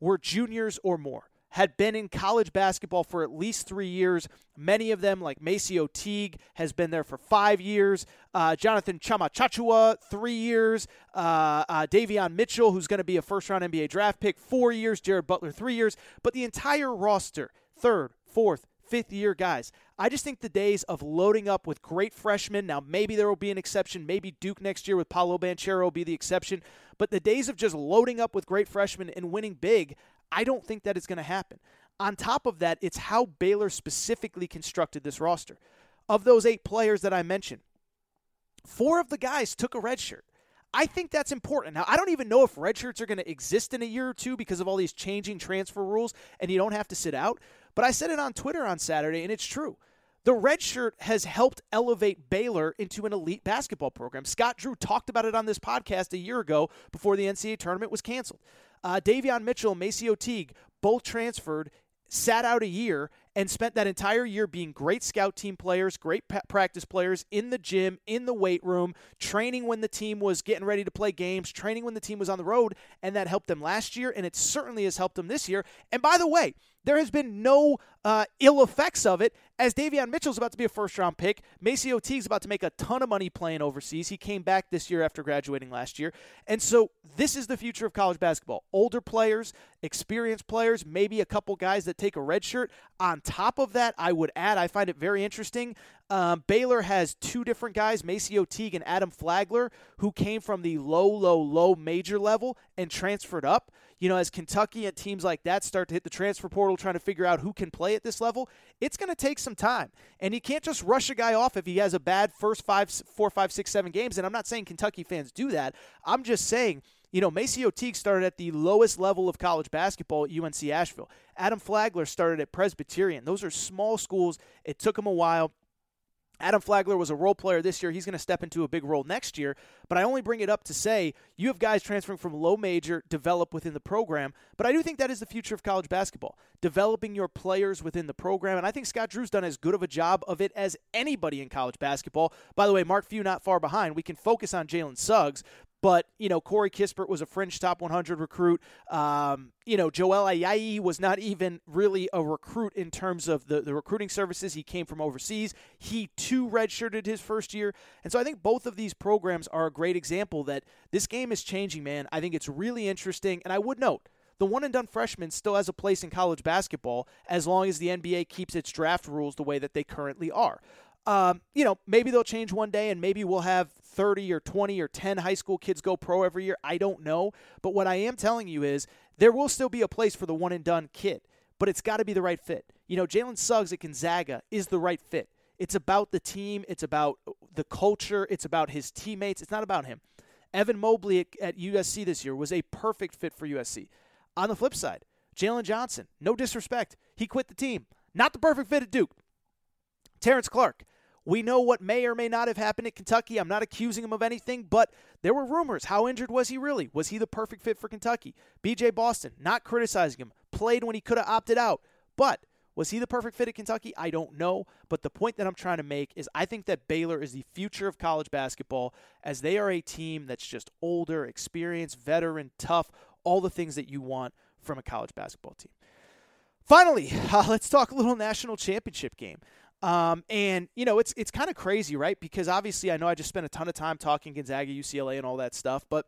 were juniors or more, had been in college basketball for at least three years. Many of them, like MaCio Teague, has been there for five years. Uh, Jonathan Tchamwa Tchatchoua, three years. Uh, uh, Davion Mitchell, who's going to be a first round NBA draft pick, four years. Jared Butler, three years. But the entire roster, third, fourth, fifth year guys. I just think the days of loading up with great freshmen, now maybe there will be an exception. Maybe Duke next year with Paolo Banchero will be the exception. But the days of just loading up with great freshmen and winning big, I don't think that is going to happen. On top of that, it's how Baylor specifically constructed this roster. Of those eight players that I mentioned, four of the guys took a red shirt. I think that's important. Now, I don't even know if red shirts are going to exist in a year or two because of all these changing transfer rules and you don't have to sit out. But I said it on Twitter on Saturday, and it's true. The red shirt has helped elevate Baylor into an elite basketball program. Scott Drew talked about it on this podcast a year ago before the NCAA tournament was canceled. Uh, Davion Mitchell and MaCio Teague both transferred, sat out a year, and spent that entire year being great scout team players, great practice players in the gym, in the weight room, training when the team was getting ready to play games, training when the team was on the road, and that helped them last year, and it certainly has helped them this year. And by the way, there has been no uh, ill effects of it as Davion Mitchell's about to be a first round pick. MaCio Teague's about to make a ton of money playing overseas. He came back this year after graduating last year. And so this is the future of college basketball. Older players, experienced players, maybe a couple guys that take a red shirt. On top of that, I would add, I find it very interesting. Um, Baylor has two different guys, MaCio Teague and Adam Flagler, who came from the low, low, low major level and transferred up you know, as Kentucky and teams like that start to hit the transfer portal trying to figure out who can play at this level, it's going to take some time. And you can't just rush a guy off if he has a bad first five, four, five, six, seven games. And I'm not saying Kentucky fans do that. I'm just saying, you know, MaCio Teague started at the lowest level of college basketball at UNC Asheville. Adam Flagler started at Presbyterian. Those are small schools. It took him a while. Adam Flagler was a role player this year. He's going to step into a big role next year. But I only bring it up to say you have guys transferring from low major, develop within the program. But I do think that is the future of college basketball, developing your players within the program. And I think Scott Drew's done as good of a job of it as anybody in college basketball. By the way, Mark Few not far behind. We can focus on Jalen Suggs, but, you know, Corey Kispert was a fringe top 100 recruit. Um, you know, Joel Ayayi was not even really a recruit in terms of the, the recruiting services. He came from overseas. He too redshirted his first year. And so I think both of these programs are a great example that this game is changing, man. I think it's really interesting. And I would note, the one and done freshman still has a place in college basketball as long as the NBA keeps its draft rules the way that they currently are. Um, you know, maybe they'll change one day and maybe we'll have 30 or 20 or 10 high school kids go pro every year. I don't know. But what I am telling you is there will still be a place for the one and done kid, but it's got to be the right fit. You know, Jalen Suggs at Gonzaga is the right fit. It's about the team, it's about the culture, it's about his teammates. It's not about him. Evan Mobley at, at USC this year was a perfect fit for USC. On the flip side, Jalen Johnson, no disrespect, he quit the team. Not the perfect fit at Duke. Terrence Clarke, we know what may or may not have happened at Kentucky. I'm not accusing him of anything, but there were rumors. How injured was he really? Was he the perfect fit for Kentucky? BJ Boston, not criticizing him, played when he could have opted out. But was he the perfect fit at Kentucky? I don't know. But the point that I'm trying to make is I think that Baylor is the future of college basketball as they are a team that's just older, experienced, veteran, tough, all the things that you want from a college basketball team. Finally, uh, let's talk a little national championship game. Um, and you know, it's it's kind of crazy, right? Because obviously, I know I just spent a ton of time talking Gonzaga, UCLA, and all that stuff, but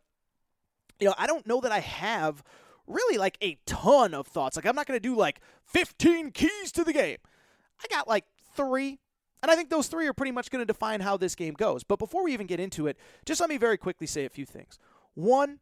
you know, I don't know that I have really like a ton of thoughts. Like, I'm not going to do like 15 keys to the game. I got like three, and I think those three are pretty much going to define how this game goes. But before we even get into it, just let me very quickly say a few things. One,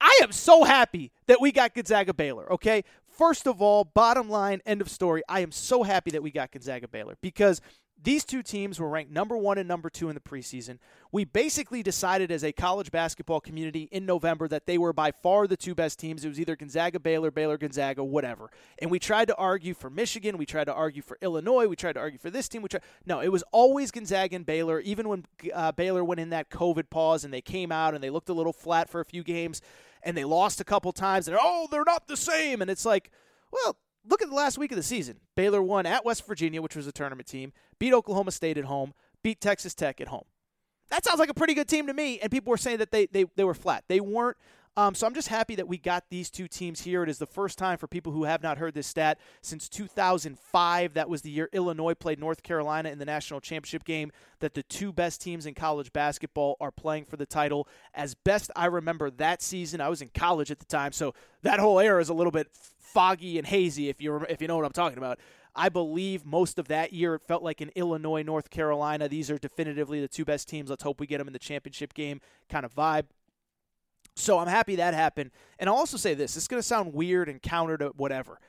I am so happy that we got Gonzaga Baylor, okay? First of all, bottom line, end of story. I am so happy that we got Gonzaga Baylor because these two teams were ranked number one and number two in the preseason. We basically decided as a college basketball community in November that they were by far the two best teams. It was either Gonzaga, Baylor, Baylor, Gonzaga, whatever. And we tried to argue for Michigan. We tried to argue for Illinois. We tried to argue for this team. We tried, no, it was always Gonzaga and Baylor, even when uh, Baylor went in that COVID pause and they came out and they looked a little flat for a few games and they lost a couple times. And oh, they're not the same. And it's like, well, look at the last week of the season. Baylor won at West Virginia, which was a tournament team, beat Oklahoma State at home, beat Texas Tech at home. That sounds like a pretty good team to me. And people were saying that they, they, they were flat. They weren't. Um, so I'm just happy that we got these two teams here. It is the first time for people who have not heard this stat since 2005. That was the year Illinois played North Carolina in the national championship game. That the two best teams in college basketball are playing for the title. As best I remember that season, I was in college at the time, so that whole era is a little bit foggy and hazy. If you if you know what I'm talking about. I believe most of that year it felt like in Illinois, North Carolina. These are definitively the two best teams. Let's hope we get them in the championship game kind of vibe. So I'm happy that happened. And I'll also say this it's going to sound weird and counter to whatever.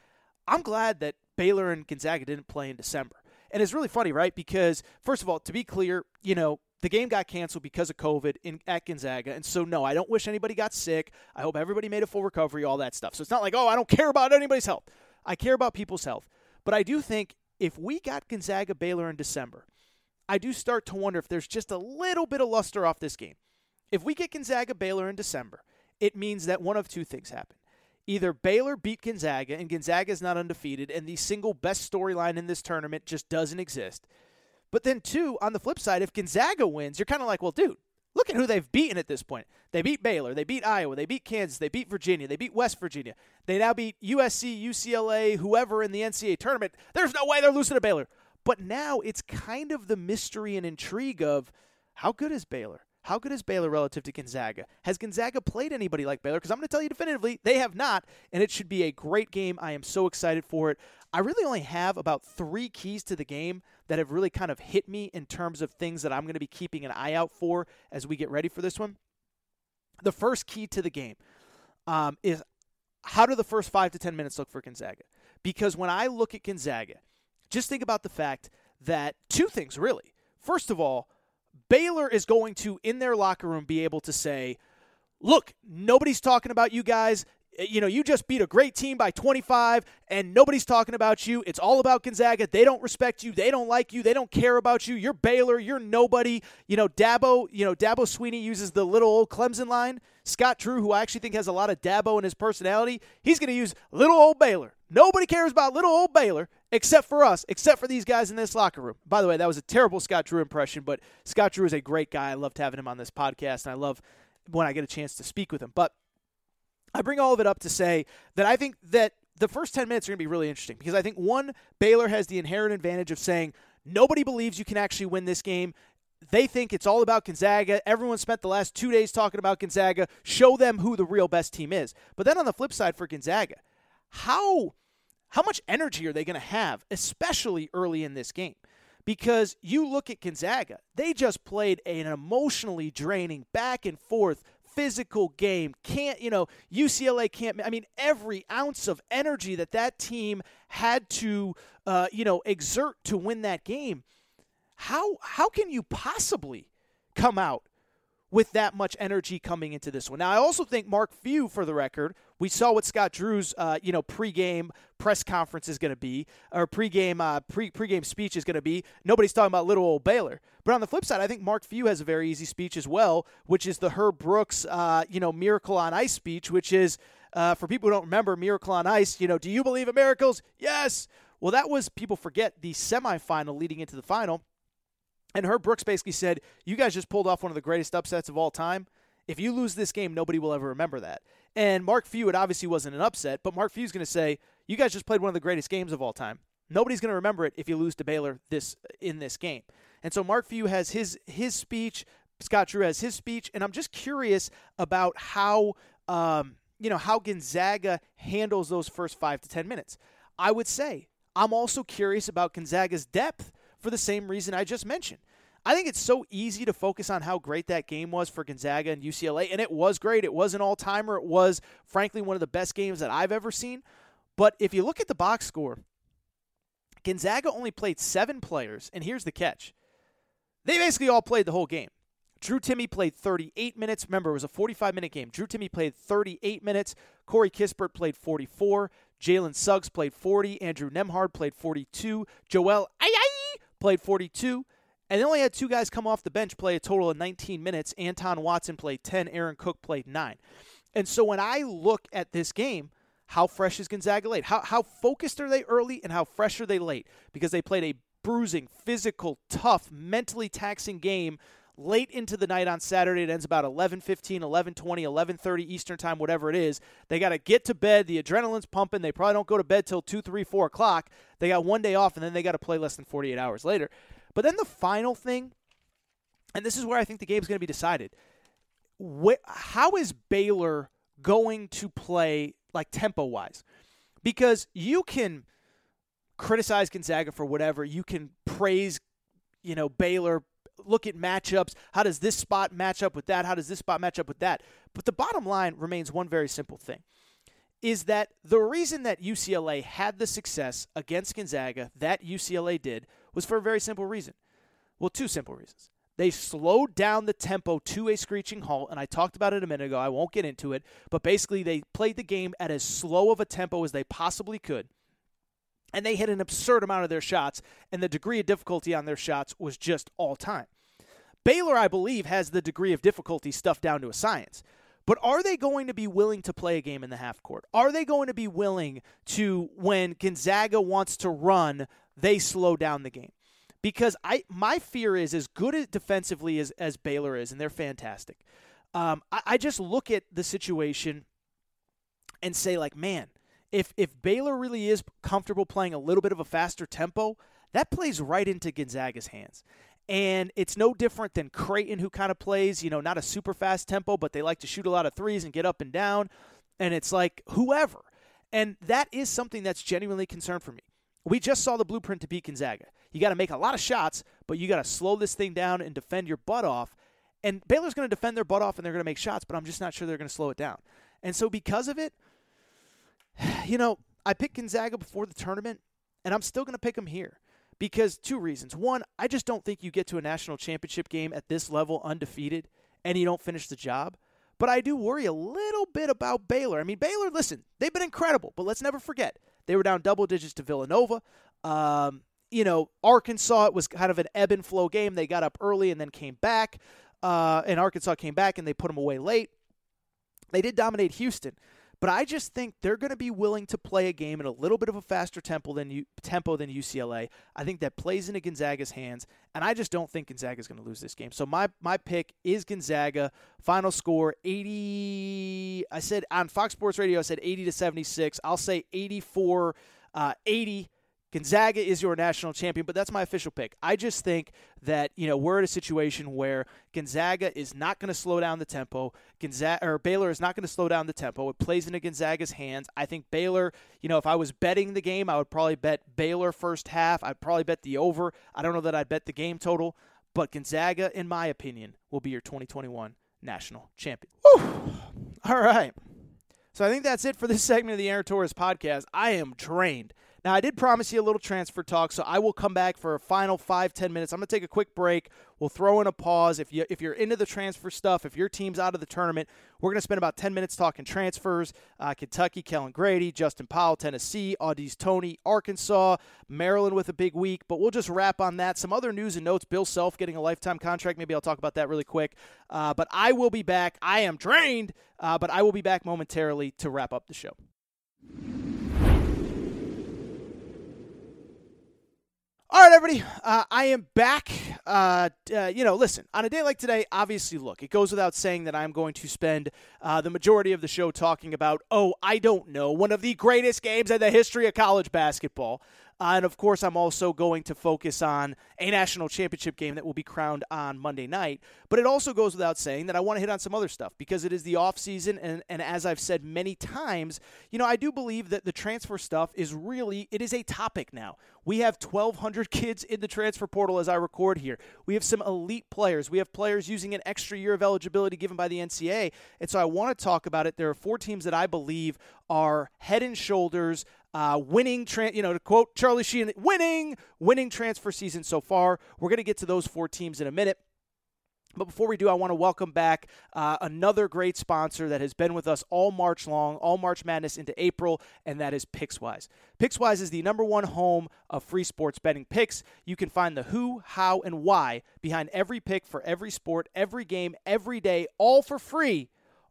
I'm glad that Baylor and Gonzaga didn't play in December. And it's really funny, right? Because, first of all, to be clear, you know, the game got canceled because of COVID in, at Gonzaga. And so, no, I don't wish anybody got sick. I hope everybody made a full recovery, all that stuff. So it's not like, oh, I don't care about anybody's health. I care about people's health. But I do think if we got Gonzaga Baylor in December, I do start to wonder if there's just a little bit of luster off this game. If we get Gonzaga Baylor in December, it means that one of two things happen. Either Baylor beat Gonzaga and Gonzaga is not undefeated, and the single best storyline in this tournament just doesn't exist. But then, two, on the flip side, if Gonzaga wins, you're kind of like, well, dude, look at who they've beaten at this point. They beat Baylor, they beat Iowa, they beat Kansas, they beat Virginia, they beat West Virginia. They now beat USC, UCLA, whoever in the NCAA tournament. There's no way they're losing to Baylor. But now it's kind of the mystery and intrigue of how good is Baylor? How good is Baylor relative to Gonzaga? Has Gonzaga played anybody like Baylor? Because I'm going to tell you definitively, they have not, and it should be a great game. I am so excited for it. I really only have about three keys to the game that have really kind of hit me in terms of things that I'm going to be keeping an eye out for as we get ready for this one. The first key to the game um, is how do the first five to 10 minutes look for Gonzaga? Because when I look at Gonzaga, just think about the fact that two things really. First of all, Baylor is going to, in their locker room, be able to say, look, nobody's talking about you guys. Eh, you know, you just beat a great team by 25, and nobody's talking about you. It's all about Gonzaga. They don't respect you. They don't like you. They don't care about you. You're Baylor. You're nobody. You know, Dabo. You know, Dabo Swinney uses the little old Clemson line. Scott Drew, who I actually think has a lot of Dabo in his personality, he's going to use little old Baylor. Nobody cares about little old Baylor except for us, except for these guys in this locker room. By the way, that was a terrible Scott Drew impression, but Scott Drew is a great guy. I loved having him on this podcast, and I love when I get a chance to speak with him. But I bring all of it up to say that I think that the first 10 minutes are going to be really interesting because I think, one, Baylor has the inherent advantage of saying, nobody believes you can actually win this game. They think it's all about Gonzaga. Everyone spent the last two days talking about Gonzaga. Show them who the real best team is. But then on the flip side for Gonzaga, how how much energy are they going to have, especially early in this game? Because you look at Gonzaga, they just played an emotionally draining back and forth physical game. Can't, you know, UCLA can't, I mean, every ounce of energy that that team had to, uh, you know, exert to win that game. How, how can you possibly come out with that much energy coming into this one. Now, I also think Mark Few, for the record, we saw what Scott Drew's, uh, you know, pregame press conference is going to be, or pregame uh, pre pregame speech is going to be. Nobody's talking about little old Baylor. But on the flip side, I think Mark Few has a very easy speech as well, which is the Herb Brooks, uh, you know, Miracle on Ice speech, which is uh, for people who don't remember Miracle on Ice. You know, do you believe in miracles? Yes. Well, that was people forget the semifinal leading into the final and Herb Brooks basically said, You guys just pulled off one of the greatest upsets of all time. If you lose this game, nobody will ever remember that. And Mark Few, it obviously wasn't an upset, but Mark Few's going to say, You guys just played one of the greatest games of all time. Nobody's going to remember it if you lose to Baylor this in this game. And so Mark Few has his his speech, Scott Drew has his speech, and I'm just curious about how um, you know how Gonzaga handles those first five to ten minutes. I would say I'm also curious about Gonzaga's depth for the same reason I just mentioned. I think it's so easy to focus on how great that game was for Gonzaga and UCLA, and it was great. It was an all timer. It was, frankly, one of the best games that I've ever seen. But if you look at the box score, Gonzaga only played seven players, and here's the catch they basically all played the whole game. Drew Timme played 38 minutes. Remember, it was a 45 minute game. Drew Timme played 38 minutes. Corey Kispert played 44. Jalen Suggs played 40. Andrew Nembhard played 42. Joel Ayayi played 42. And they only had two guys come off the bench play a total of 19 minutes. Anton Watson played 10. Aaron Cook played 9. And so when I look at this game, how fresh is Gonzaga late? How, how focused are they early and how fresh are they late? Because they played a bruising, physical, tough, mentally taxing game late into the night on Saturday. It ends about 11:15, 11:20, 11:30 Eastern time, whatever it is. They got to get to bed. The adrenaline's pumping. They probably don't go to bed till 2, 3, 4 o'clock. They got one day off, and then they got to play less than 48 hours later. But then the final thing, and this is where I think the game's going to be decided. Wh- how is Baylor going to play like tempo wise? Because you can criticize Gonzaga for whatever, you can praise, you know, Baylor look at matchups. How does this spot match up with that? How does this spot match up with that? But the bottom line remains one very simple thing is that the reason that UCLA had the success against Gonzaga that UCLA did was for a very simple reason. Well, two simple reasons. They slowed down the tempo to a screeching halt, and I talked about it a minute ago. I won't get into it, but basically, they played the game at as slow of a tempo as they possibly could. And they hit an absurd amount of their shots, and the degree of difficulty on their shots was just all time. Baylor, I believe, has the degree of difficulty stuffed down to a science. But are they going to be willing to play a game in the half court? Are they going to be willing to, when Gonzaga wants to run, they slow down the game? Because I, my fear is as good defensively as, as Baylor is, and they're fantastic. Um, I, I just look at the situation and say, like, man, if if Baylor really is comfortable playing a little bit of a faster tempo, that plays right into Gonzaga's hands. And it's no different than Creighton, who kind of plays, you know, not a super fast tempo, but they like to shoot a lot of threes and get up and down. And it's like whoever. And that is something that's genuinely concerned for me. We just saw the blueprint to beat Gonzaga. You got to make a lot of shots, but you got to slow this thing down and defend your butt off. And Baylor's going to defend their butt off and they're going to make shots, but I'm just not sure they're going to slow it down. And so because of it, you know, I picked Gonzaga before the tournament, and I'm still going to pick them here because two reasons. One, I just don't think you get to a national championship game at this level undefeated and you don't finish the job. But I do worry a little bit about Baylor. I mean, Baylor, listen, they've been incredible, but let's never forget they were down double digits to Villanova. Um, you know, Arkansas, it was kind of an ebb and flow game. They got up early and then came back, uh, and Arkansas came back and they put them away late. They did dominate Houston. But I just think they're going to be willing to play a game in a little bit of a faster tempo than you, tempo than UCLA. I think that plays into Gonzaga's hands, and I just don't think Gonzaga is going to lose this game. So my my pick is Gonzaga. Final score 80 I said on Fox Sports Radio I said 80 to 76. I'll say 84 uh, 80 Gonzaga is your national champion, but that's my official pick. I just think that you know we're at a situation where Gonzaga is not going to slow down the tempo. Gonzaga or Baylor is not going to slow down the tempo. It plays into Gonzaga's hands. I think Baylor. You know, if I was betting the game, I would probably bet Baylor first half. I'd probably bet the over. I don't know that I'd bet the game total, but Gonzaga, in my opinion, will be your 2021 national champion. All right. So I think that's it for this segment of the Aaron Torres podcast. I am drained. Now, I did promise you a little transfer talk, so I will come back for a final five, ten minutes. I'm going to take a quick break. We'll throw in a pause. If, you, if you're into the transfer stuff, if your team's out of the tournament, we're going to spend about 10 minutes talking transfers. Uh, Kentucky, Kellan Grady, Justin Powell, Tennessee, Au'Diese Toney, Arkansas, Maryland with a big week. But we'll just wrap on that. Some other news and notes. Bill Self getting a lifetime contract. Maybe I'll talk about that really quick. Uh, but I will be back. I am drained, uh, but I will be back momentarily to wrap up the show. All right, everybody. Uh, I am back. Uh, uh, you know, listen, on a day like today, obviously, look, it goes without saying that I'm going to spend uh, the majority of the show talking about, oh, I don't know, one of the greatest games in the history of college basketball. Uh, and of course, I'm also going to focus on a national championship game that will be crowned on Monday night. But it also goes without saying that I want to hit on some other stuff because it is the offseason. And, and as I've said many times, you know, I do believe that the transfer stuff is really, it is a topic now. We have 1,200 kids in the transfer portal as I record here. We have some elite players. We have players using an extra year of eligibility given by the NCAA. And so I want to talk about it. There are four teams that I believe are head and shoulders uh, winning, tra- you know, to quote Charlie Sheen, winning, winning transfer season so far. We're going to get to those four teams in a minute. But before we do, I want to welcome back uh, another great sponsor that has been with us all March long, all March Madness into April, and that is Pickswise. Pickswise is the number one home of free sports betting picks. You can find the who, how, and why behind every pick for every sport, every game, every day, all for free,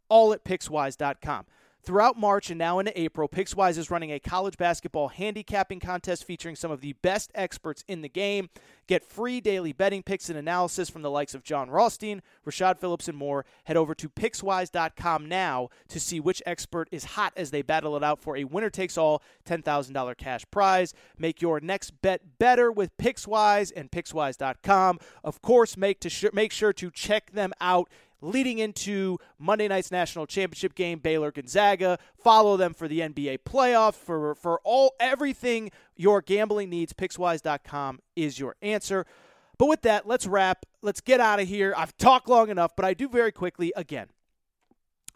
all at Pickswise.com. Throughout March and now into April, Pickswise is running a college basketball handicapping contest featuring some of the best experts in the game. Get free daily betting picks and analysis from the likes of Jon Rothstein, Rashad Phillips, and more. Head over to Pickswise.com now to see which expert is hot as they battle it out for a winner takes all $10,000 cash prize. Make your next bet better with Pickswise and Pickswise.com. Of course, make, to sh- make sure to check them out leading into Monday night's national championship game, Baylor Gonzaga. Follow them for the NBA playoff for for all everything your gambling needs. Pickswise.com is your answer. But with that, let's wrap. Let's get out of here. I've talked long enough, but I do very quickly again.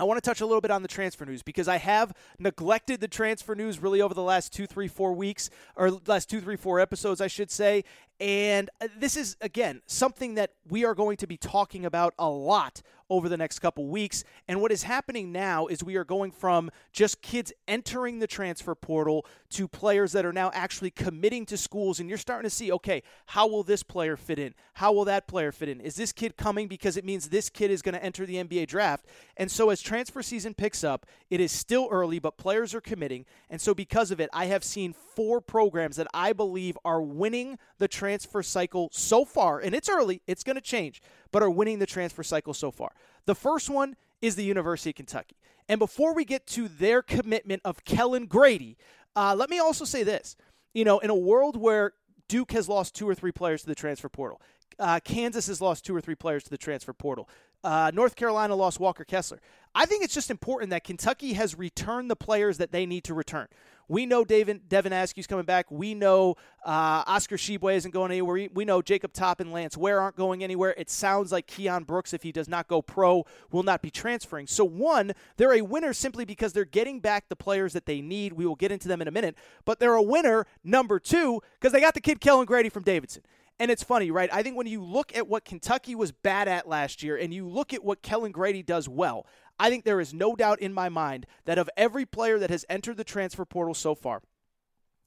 I want to touch a little bit on the transfer news because I have neglected the transfer news really over the last two, three, four weeks, or last two, three, four episodes, I should say. And uh, this is, again, something that we are going to be talking about a lot over the next couple weeks. And what is happening now is we are going from just kids entering the transfer portal to players that are now actually committing to schools. And you're starting to see, okay, how will this player fit in? How will that player fit in? Is this kid coming because it means this kid is going to enter the NBA draft? And so as transfer season picks up, it is still early, but players are committing. And so because of it, I have seen four programs that I believe are winning the transfer cycle so far. And it's early, it's going to change but are winning the transfer cycle so far. The first one is the University of Kentucky. And before we get to their commitment of Kellan Grady, uh, let me also say this. You know, in a world where Duke has lost two or three players to the transfer portal, uh, Kansas has lost two or three players to the transfer portal. Uh, North Carolina lost Walker Kessler. I think it's just important that Kentucky has returned the players that they need to return. We know David, Devin Askew's coming back. We know uh, Oscar Tshiebwe isn't going anywhere. We, know Jacob Toppin and Lance Ware aren't going anywhere. It sounds like Keion Brooks, if he does not go pro, will not be transferring. So, one, they're a winner simply because they're getting back the players that they need. We will get into them in a minute. But they're a winner, number two, because they got the kid Kellan Grady from Davidson. And it's funny, right? I think when you look at what Kentucky was bad at last year and you look at what Kellan Grady does well, I think there is no doubt in my mind that of every player that has entered the transfer portal so far,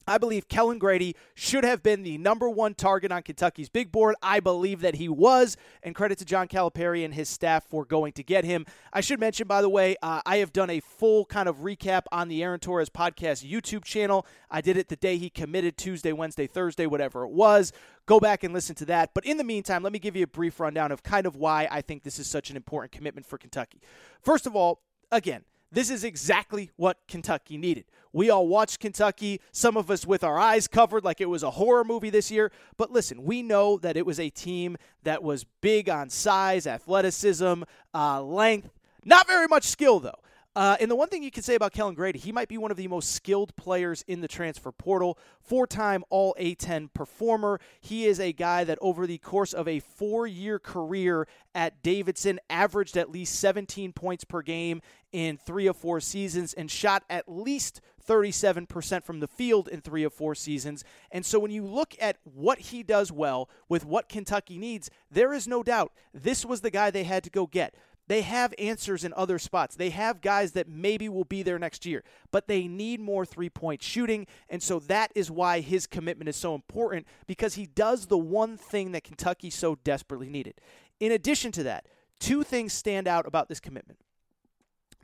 I believe Kellan Grady should have been the number one target on Kentucky's big board. I believe that he was, and credit to John Calipari and his staff for going to get him. I should mention, by the way, uh, I have done a full kind of recap on the Aaron Torres podcast YouTube channel. I did it the day he committed, Tuesday, Wednesday, Thursday, whatever it was. Go back and listen to that. But in the meantime, let me give you a brief rundown of kind of why I think this is such an important commitment for Kentucky. First of all, again, this is exactly what Kentucky needed. We all watched Kentucky, some of us with our eyes covered like it was a horror movie this year. But listen, we know that it was a team that was big on size, athleticism, uh, length, not very much skill, though. Uh, and the one thing you can say about Kellan Grady, he might be one of the most skilled players in the transfer portal. Four time All A10 performer. He is a guy that, over the course of a four year career at Davidson, averaged at least 17 points per game in three or four seasons and shot at least 37% from the field in three or four seasons. And so when you look at what he does well with what Kentucky needs, there is no doubt this was the guy they had to go get. They have answers in other spots. They have guys that maybe will be there next year, but they need more three point shooting. And so that is why his commitment is so important because he does the one thing that Kentucky so desperately needed. In addition to that, two things stand out about this commitment.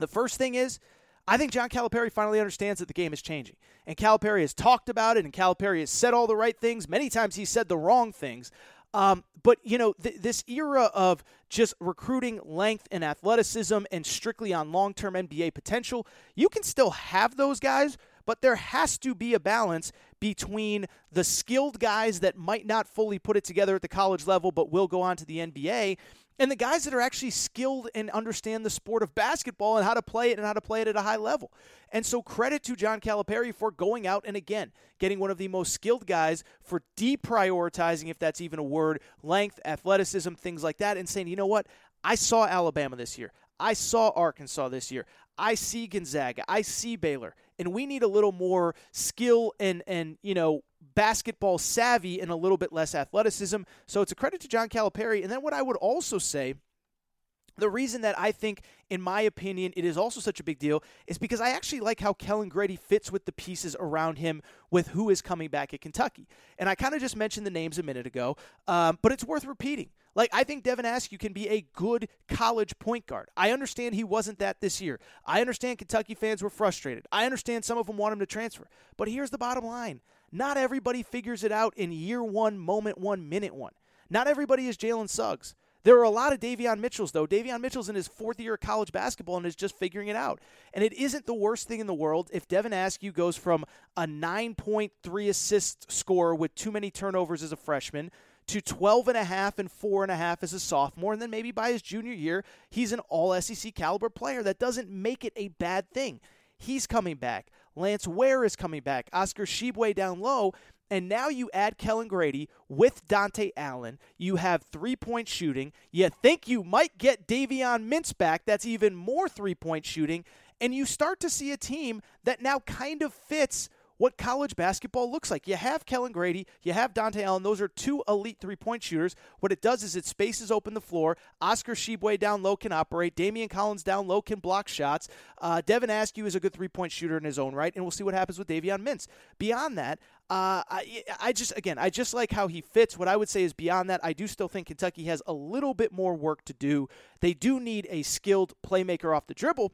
The first thing is, I think John Calipari finally understands that the game is changing. And Calipari has talked about it, and Calipari has said all the right things. Many times he said the wrong things. Um, but you know, th- this era of just recruiting length and athleticism and strictly on long-term NBA potential, you can still have those guys, but there has to be a balance between the skilled guys that might not fully put it together at the college level but will go on to the NBA and the guys that are actually skilled and understand the sport of basketball and how to play it and how to play it at a high level. And so credit to John Calipari for going out and again getting one of the most skilled guys for deprioritizing, if that's even a word, length, athleticism, things like that, and saying, you know what? I saw Alabama this year. I saw Arkansas this year. I see Gonzaga. I see Baylor. And we need a little more skill and and you know basketball savvy and a little bit less athleticism. So it's a credit to John Calipari. And then what I would also say the reason that I think, in my opinion, it is also such a big deal is because I actually like how Kellan Grady fits with the pieces around him with who is coming back at Kentucky. And I kind of just mentioned the names a minute ago, um, but it's worth repeating. Like, I think Devin Askew can be a good college point guard. I understand he wasn't that this year. I understand Kentucky fans were frustrated. I understand some of them want him to transfer. But here's the bottom line not everybody figures it out in year one, moment one, minute one. Not everybody is Jalen Suggs. There are a lot of Davion Mitchells, though. Davion Mitchell's in his fourth year of college basketball and is just figuring it out. And it isn't the worst thing in the world if Devin Askew goes from a 9.3 assist scorer with too many turnovers as a freshman to 12 and a half and four and a half as a sophomore. And then maybe by his junior year, he's an all SEC caliber player. That doesn't make it a bad thing. He's coming back. Lance Ware is coming back. Oscar Tshiebwe down low. And now you add Kellan Grady with Dontaie Allen. You have three point shooting. You think you might get Davion Mintz back. That's even more three point shooting. And you start to see a team that now kind of fits what college basketball looks like. You have Kellan Grady, you have Dontaie Allen. Those are two elite three point shooters. What it does is it spaces open the floor. Oscar Tshiebwe down low can operate. Daimion Collins down low can block shots. Uh, Devin Askew is a good three point shooter in his own right, and we'll see what happens with Davion Mintz. Beyond that, uh, I, I just again I just like how he fits. What I would say is beyond that, I do still think Kentucky has a little bit more work to do. They do need a skilled playmaker off the dribble,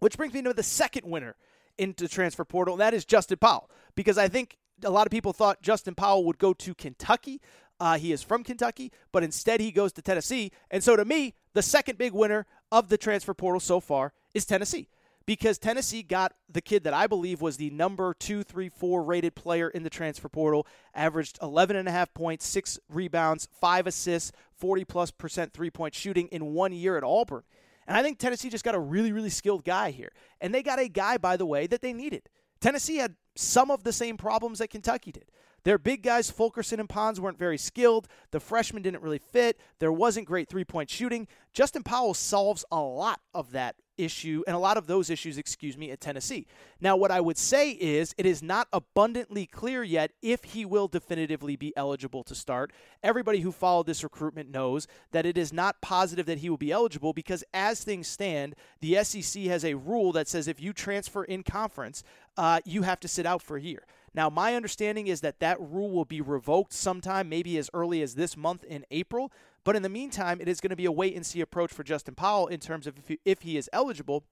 which brings me to the second winner into transfer portal, and that is Justin Powell. Because I think a lot of people thought Justin Powell would go to Kentucky. Uh, he is from Kentucky, but instead he goes to Tennessee. And so to me, the second big winner of the transfer portal so far is Tennessee. Because Tennessee got the kid that I believe was the number two, three, four rated player in the transfer portal, averaged 11 and a half points, six rebounds, five assists, 40 plus percent three point shooting in one year at Auburn. And I think Tennessee just got a really, really skilled guy here. And they got a guy, by the way, that they needed. Tennessee had some of the same problems that Kentucky did. Their big guys, Fulkerson and Pons, weren't very skilled. The freshmen didn't really fit. There wasn't great three point shooting. Justin Powell solves a lot of that issue and a lot of those issues, excuse me, at Tennessee. Now, what I would say is it is not abundantly clear yet if he will definitively be eligible to start. Everybody who followed this recruitment knows that it is not positive that he will be eligible because, as things stand, the SEC has a rule that says if you transfer in conference, uh, you have to sit out for a year. Now, my understanding is that that rule will be revoked sometime, maybe as early as this month in April. But in the meantime, it is going to be a wait and see approach for Justin Powell in terms of if he, if he is eligible.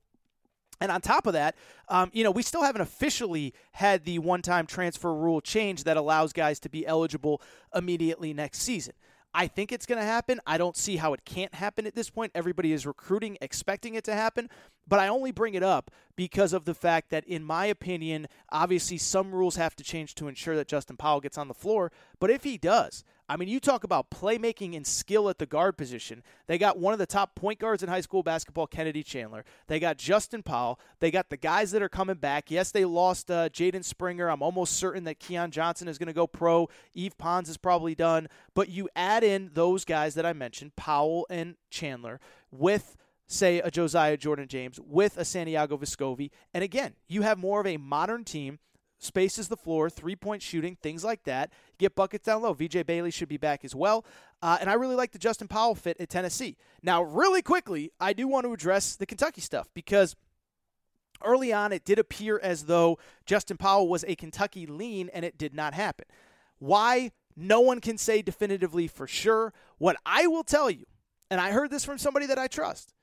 And on top of that, um, you know, we still haven't officially had the one time transfer rule change that allows guys to be eligible immediately next season. I think it's going to happen. I don't see how it can't happen at this point. Everybody is recruiting, expecting it to happen. But I only bring it up because of the fact that, in my opinion, obviously some rules have to change to ensure that Justin Powell gets on the floor. But if he does, I mean, you talk about playmaking and skill at the guard position. They got one of the top point guards in high school basketball, Kennedy Chandler. They got Justin Powell. They got the guys that are coming back. Yes, they lost uh, Jaden Springer. I'm almost certain that Keon Johnson is going to go pro. Yves Pons is probably done. But you add in those guys that I mentioned, Powell and Chandler, with say a Josiah Jordan James with a Santiago Vescovi. And again, you have more of a modern team spaces the floor, three point shooting, things like that. Get buckets down low. VJ Bailey should be back as well. Uh, and I really like the Justin Powell fit at Tennessee. Now, really quickly, I do want to address the Kentucky stuff because early on it did appear as though Justin Powell was a Kentucky lean and it did not happen. Why? No one can say definitively for sure. What I will tell you, and I heard this from somebody that I trust,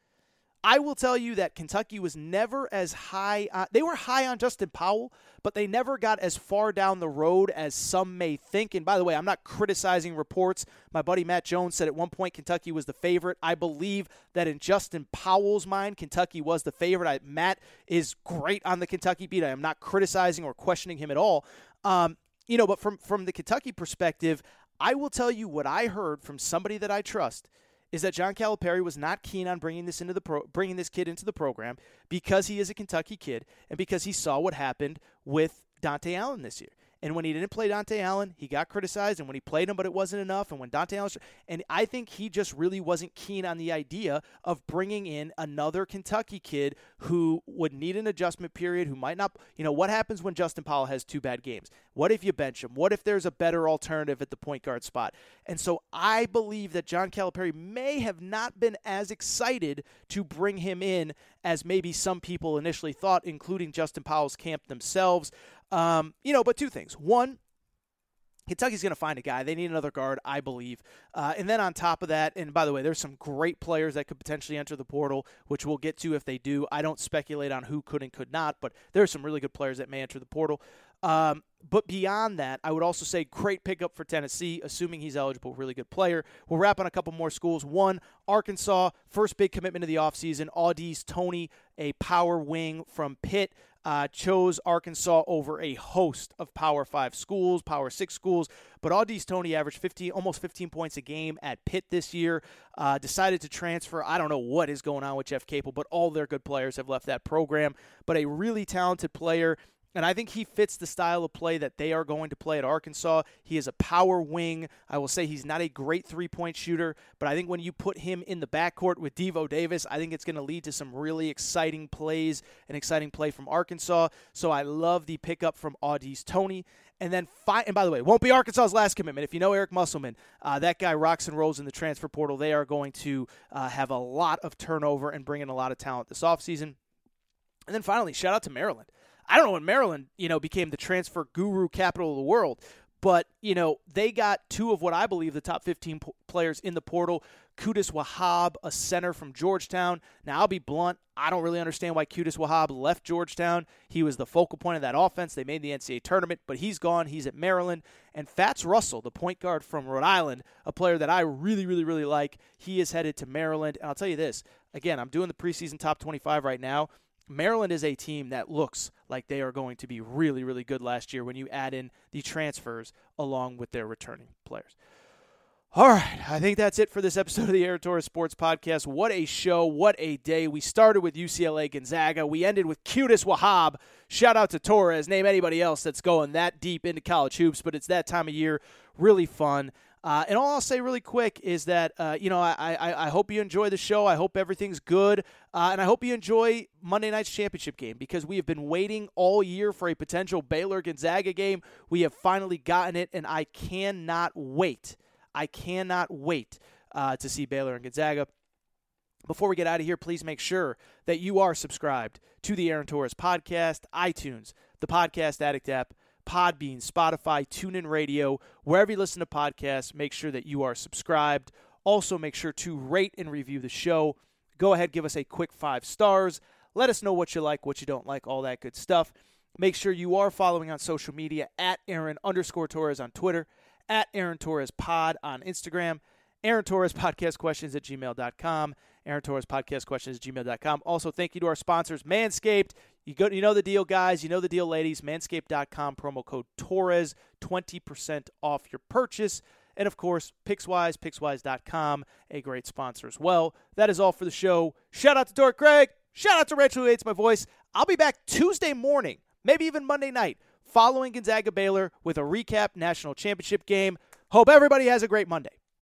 I will tell you that Kentucky was never as high. Uh, they were high on Justin Powell, but they never got as far down the road as some may think. And by the way, I'm not criticizing reports. My buddy Matt Jones said at one point Kentucky was the favorite. I believe that in Justin Powell's mind, Kentucky was the favorite. I, Matt is great on the Kentucky beat. I am not criticizing or questioning him at all. Um, you know, but from from the Kentucky perspective, I will tell you what I heard from somebody that I trust is that John Calipari was not keen on bringing this into the pro- bringing this kid into the program because he is a Kentucky kid and because he saw what happened with Dontaie Allen this year. And when he didn't play Dontaie Allen, he got criticized. And when he played him, but it wasn't enough. And when Dontaie Allen, and I think he just really wasn't keen on the idea of bringing in another Kentucky kid who would need an adjustment period, who might not, you know, what happens when Justin Powell has two bad games? What if you bench him? What if there's a better alternative at the point guard spot? And so I believe that John Calipari may have not been as excited to bring him in as maybe some people initially thought, including Justin Powell's camp themselves. Um, you know, but two things. One, Kentucky's going to find a guy. They need another guard, I believe. Uh, and then on top of that, and by the way, there's some great players that could potentially enter the portal, which we'll get to if they do. I don't speculate on who could and could not, but there are some really good players that may enter the portal. Um, but beyond that, I would also say great pickup for Tennessee, assuming he's eligible, really good player. We'll wrap on a couple more schools. One, Arkansas, first big commitment of the offseason. Au'Diese Toney, a power wing from Pitt uh, chose Arkansas over a host of Power Five schools, Power Six schools. But Au'Diese Toney averaged 15, almost 15 points a game at Pitt this year. Uh, decided to transfer. I don't know what is going on with Jeff Capel, but all their good players have left that program. But a really talented player and I think he fits the style of play that they are going to play at Arkansas. He is a power wing. I will say he's not a great three point shooter, but I think when you put him in the backcourt with Devo Davis, I think it's going to lead to some really exciting plays, an exciting play from Arkansas. So I love the pickup from Au'Diese Toney. And then, fi- and by the way, won't be Arkansas's last commitment. If you know Eric Musselman, uh, that guy rocks and rolls in the transfer portal. They are going to uh, have a lot of turnover and bring in a lot of talent this offseason. And then finally, shout out to Maryland. I don't know when Maryland, you know, became the transfer guru capital of the world, but you know they got two of what I believe the top 15 p- players in the portal. Qudus Wahab, a center from Georgetown. Now I'll be blunt, I don't really understand why Qudus Wahab left Georgetown. He was the focal point of that offense. They made the NCAA tournament, but he's gone. He's at Maryland. And Fats Russell, the point guard from Rhode Island, a player that I really, really, really like, he is headed to Maryland. And I'll tell you this again, I'm doing the preseason top 25 right now. Maryland is a team that looks like they are going to be really, really good last year when you add in the transfers along with their returning players. All right, I think that's it for this episode of the Aaron Torres Sports Podcast. What a show, what a day. We started with UCLA Gonzaga, we ended with Qudus Wahab. Shout out to Torres. Name anybody else that's going that deep into college hoops, but it's that time of year. Really fun. Uh, and all I'll say really quick is that, uh, you know, I, I, I, hope you enjoy the show. I hope everything's good. Uh, and I hope you enjoy Monday night's championship game because we have been waiting all year for a potential Baylor Gonzaga game. We have finally gotten it, and I cannot wait. I cannot wait uh, to see Baylor and Gonzaga. Before we get out of here, please make sure that you are subscribed to the Aaron Torres podcast, iTunes, the Podcast Addict app Podbean, Spotify, TuneIn Radio, wherever you listen to podcasts, make sure that you are subscribed. Also, make sure to rate and review the show. Go ahead, give us a quick five stars. Let us know what you like, what you don't like, all that good stuff. Make sure you are following on social media at Aaron underscore Torres on Twitter, at Aaron Torres Pod on Instagram, Aaron Torres Podcast Questions at gmail.com, Aaron Torres Podcast Questions gmail.com. Also, thank you to our sponsors, Manscaped. You go, you know the deal, guys. You know the deal, ladies. Manscaped.com promo code Torres, twenty percent off your purchase. And of course, Pickswise, Pickswise.com, a great sponsor as well. That is all for the show. Shout out to Dork Craig. Shout out to Rachel who hates my voice. I'll be back Tuesday morning, maybe even Monday night, following Gonzaga Baylor with a recap national championship game. Hope everybody has a great Monday.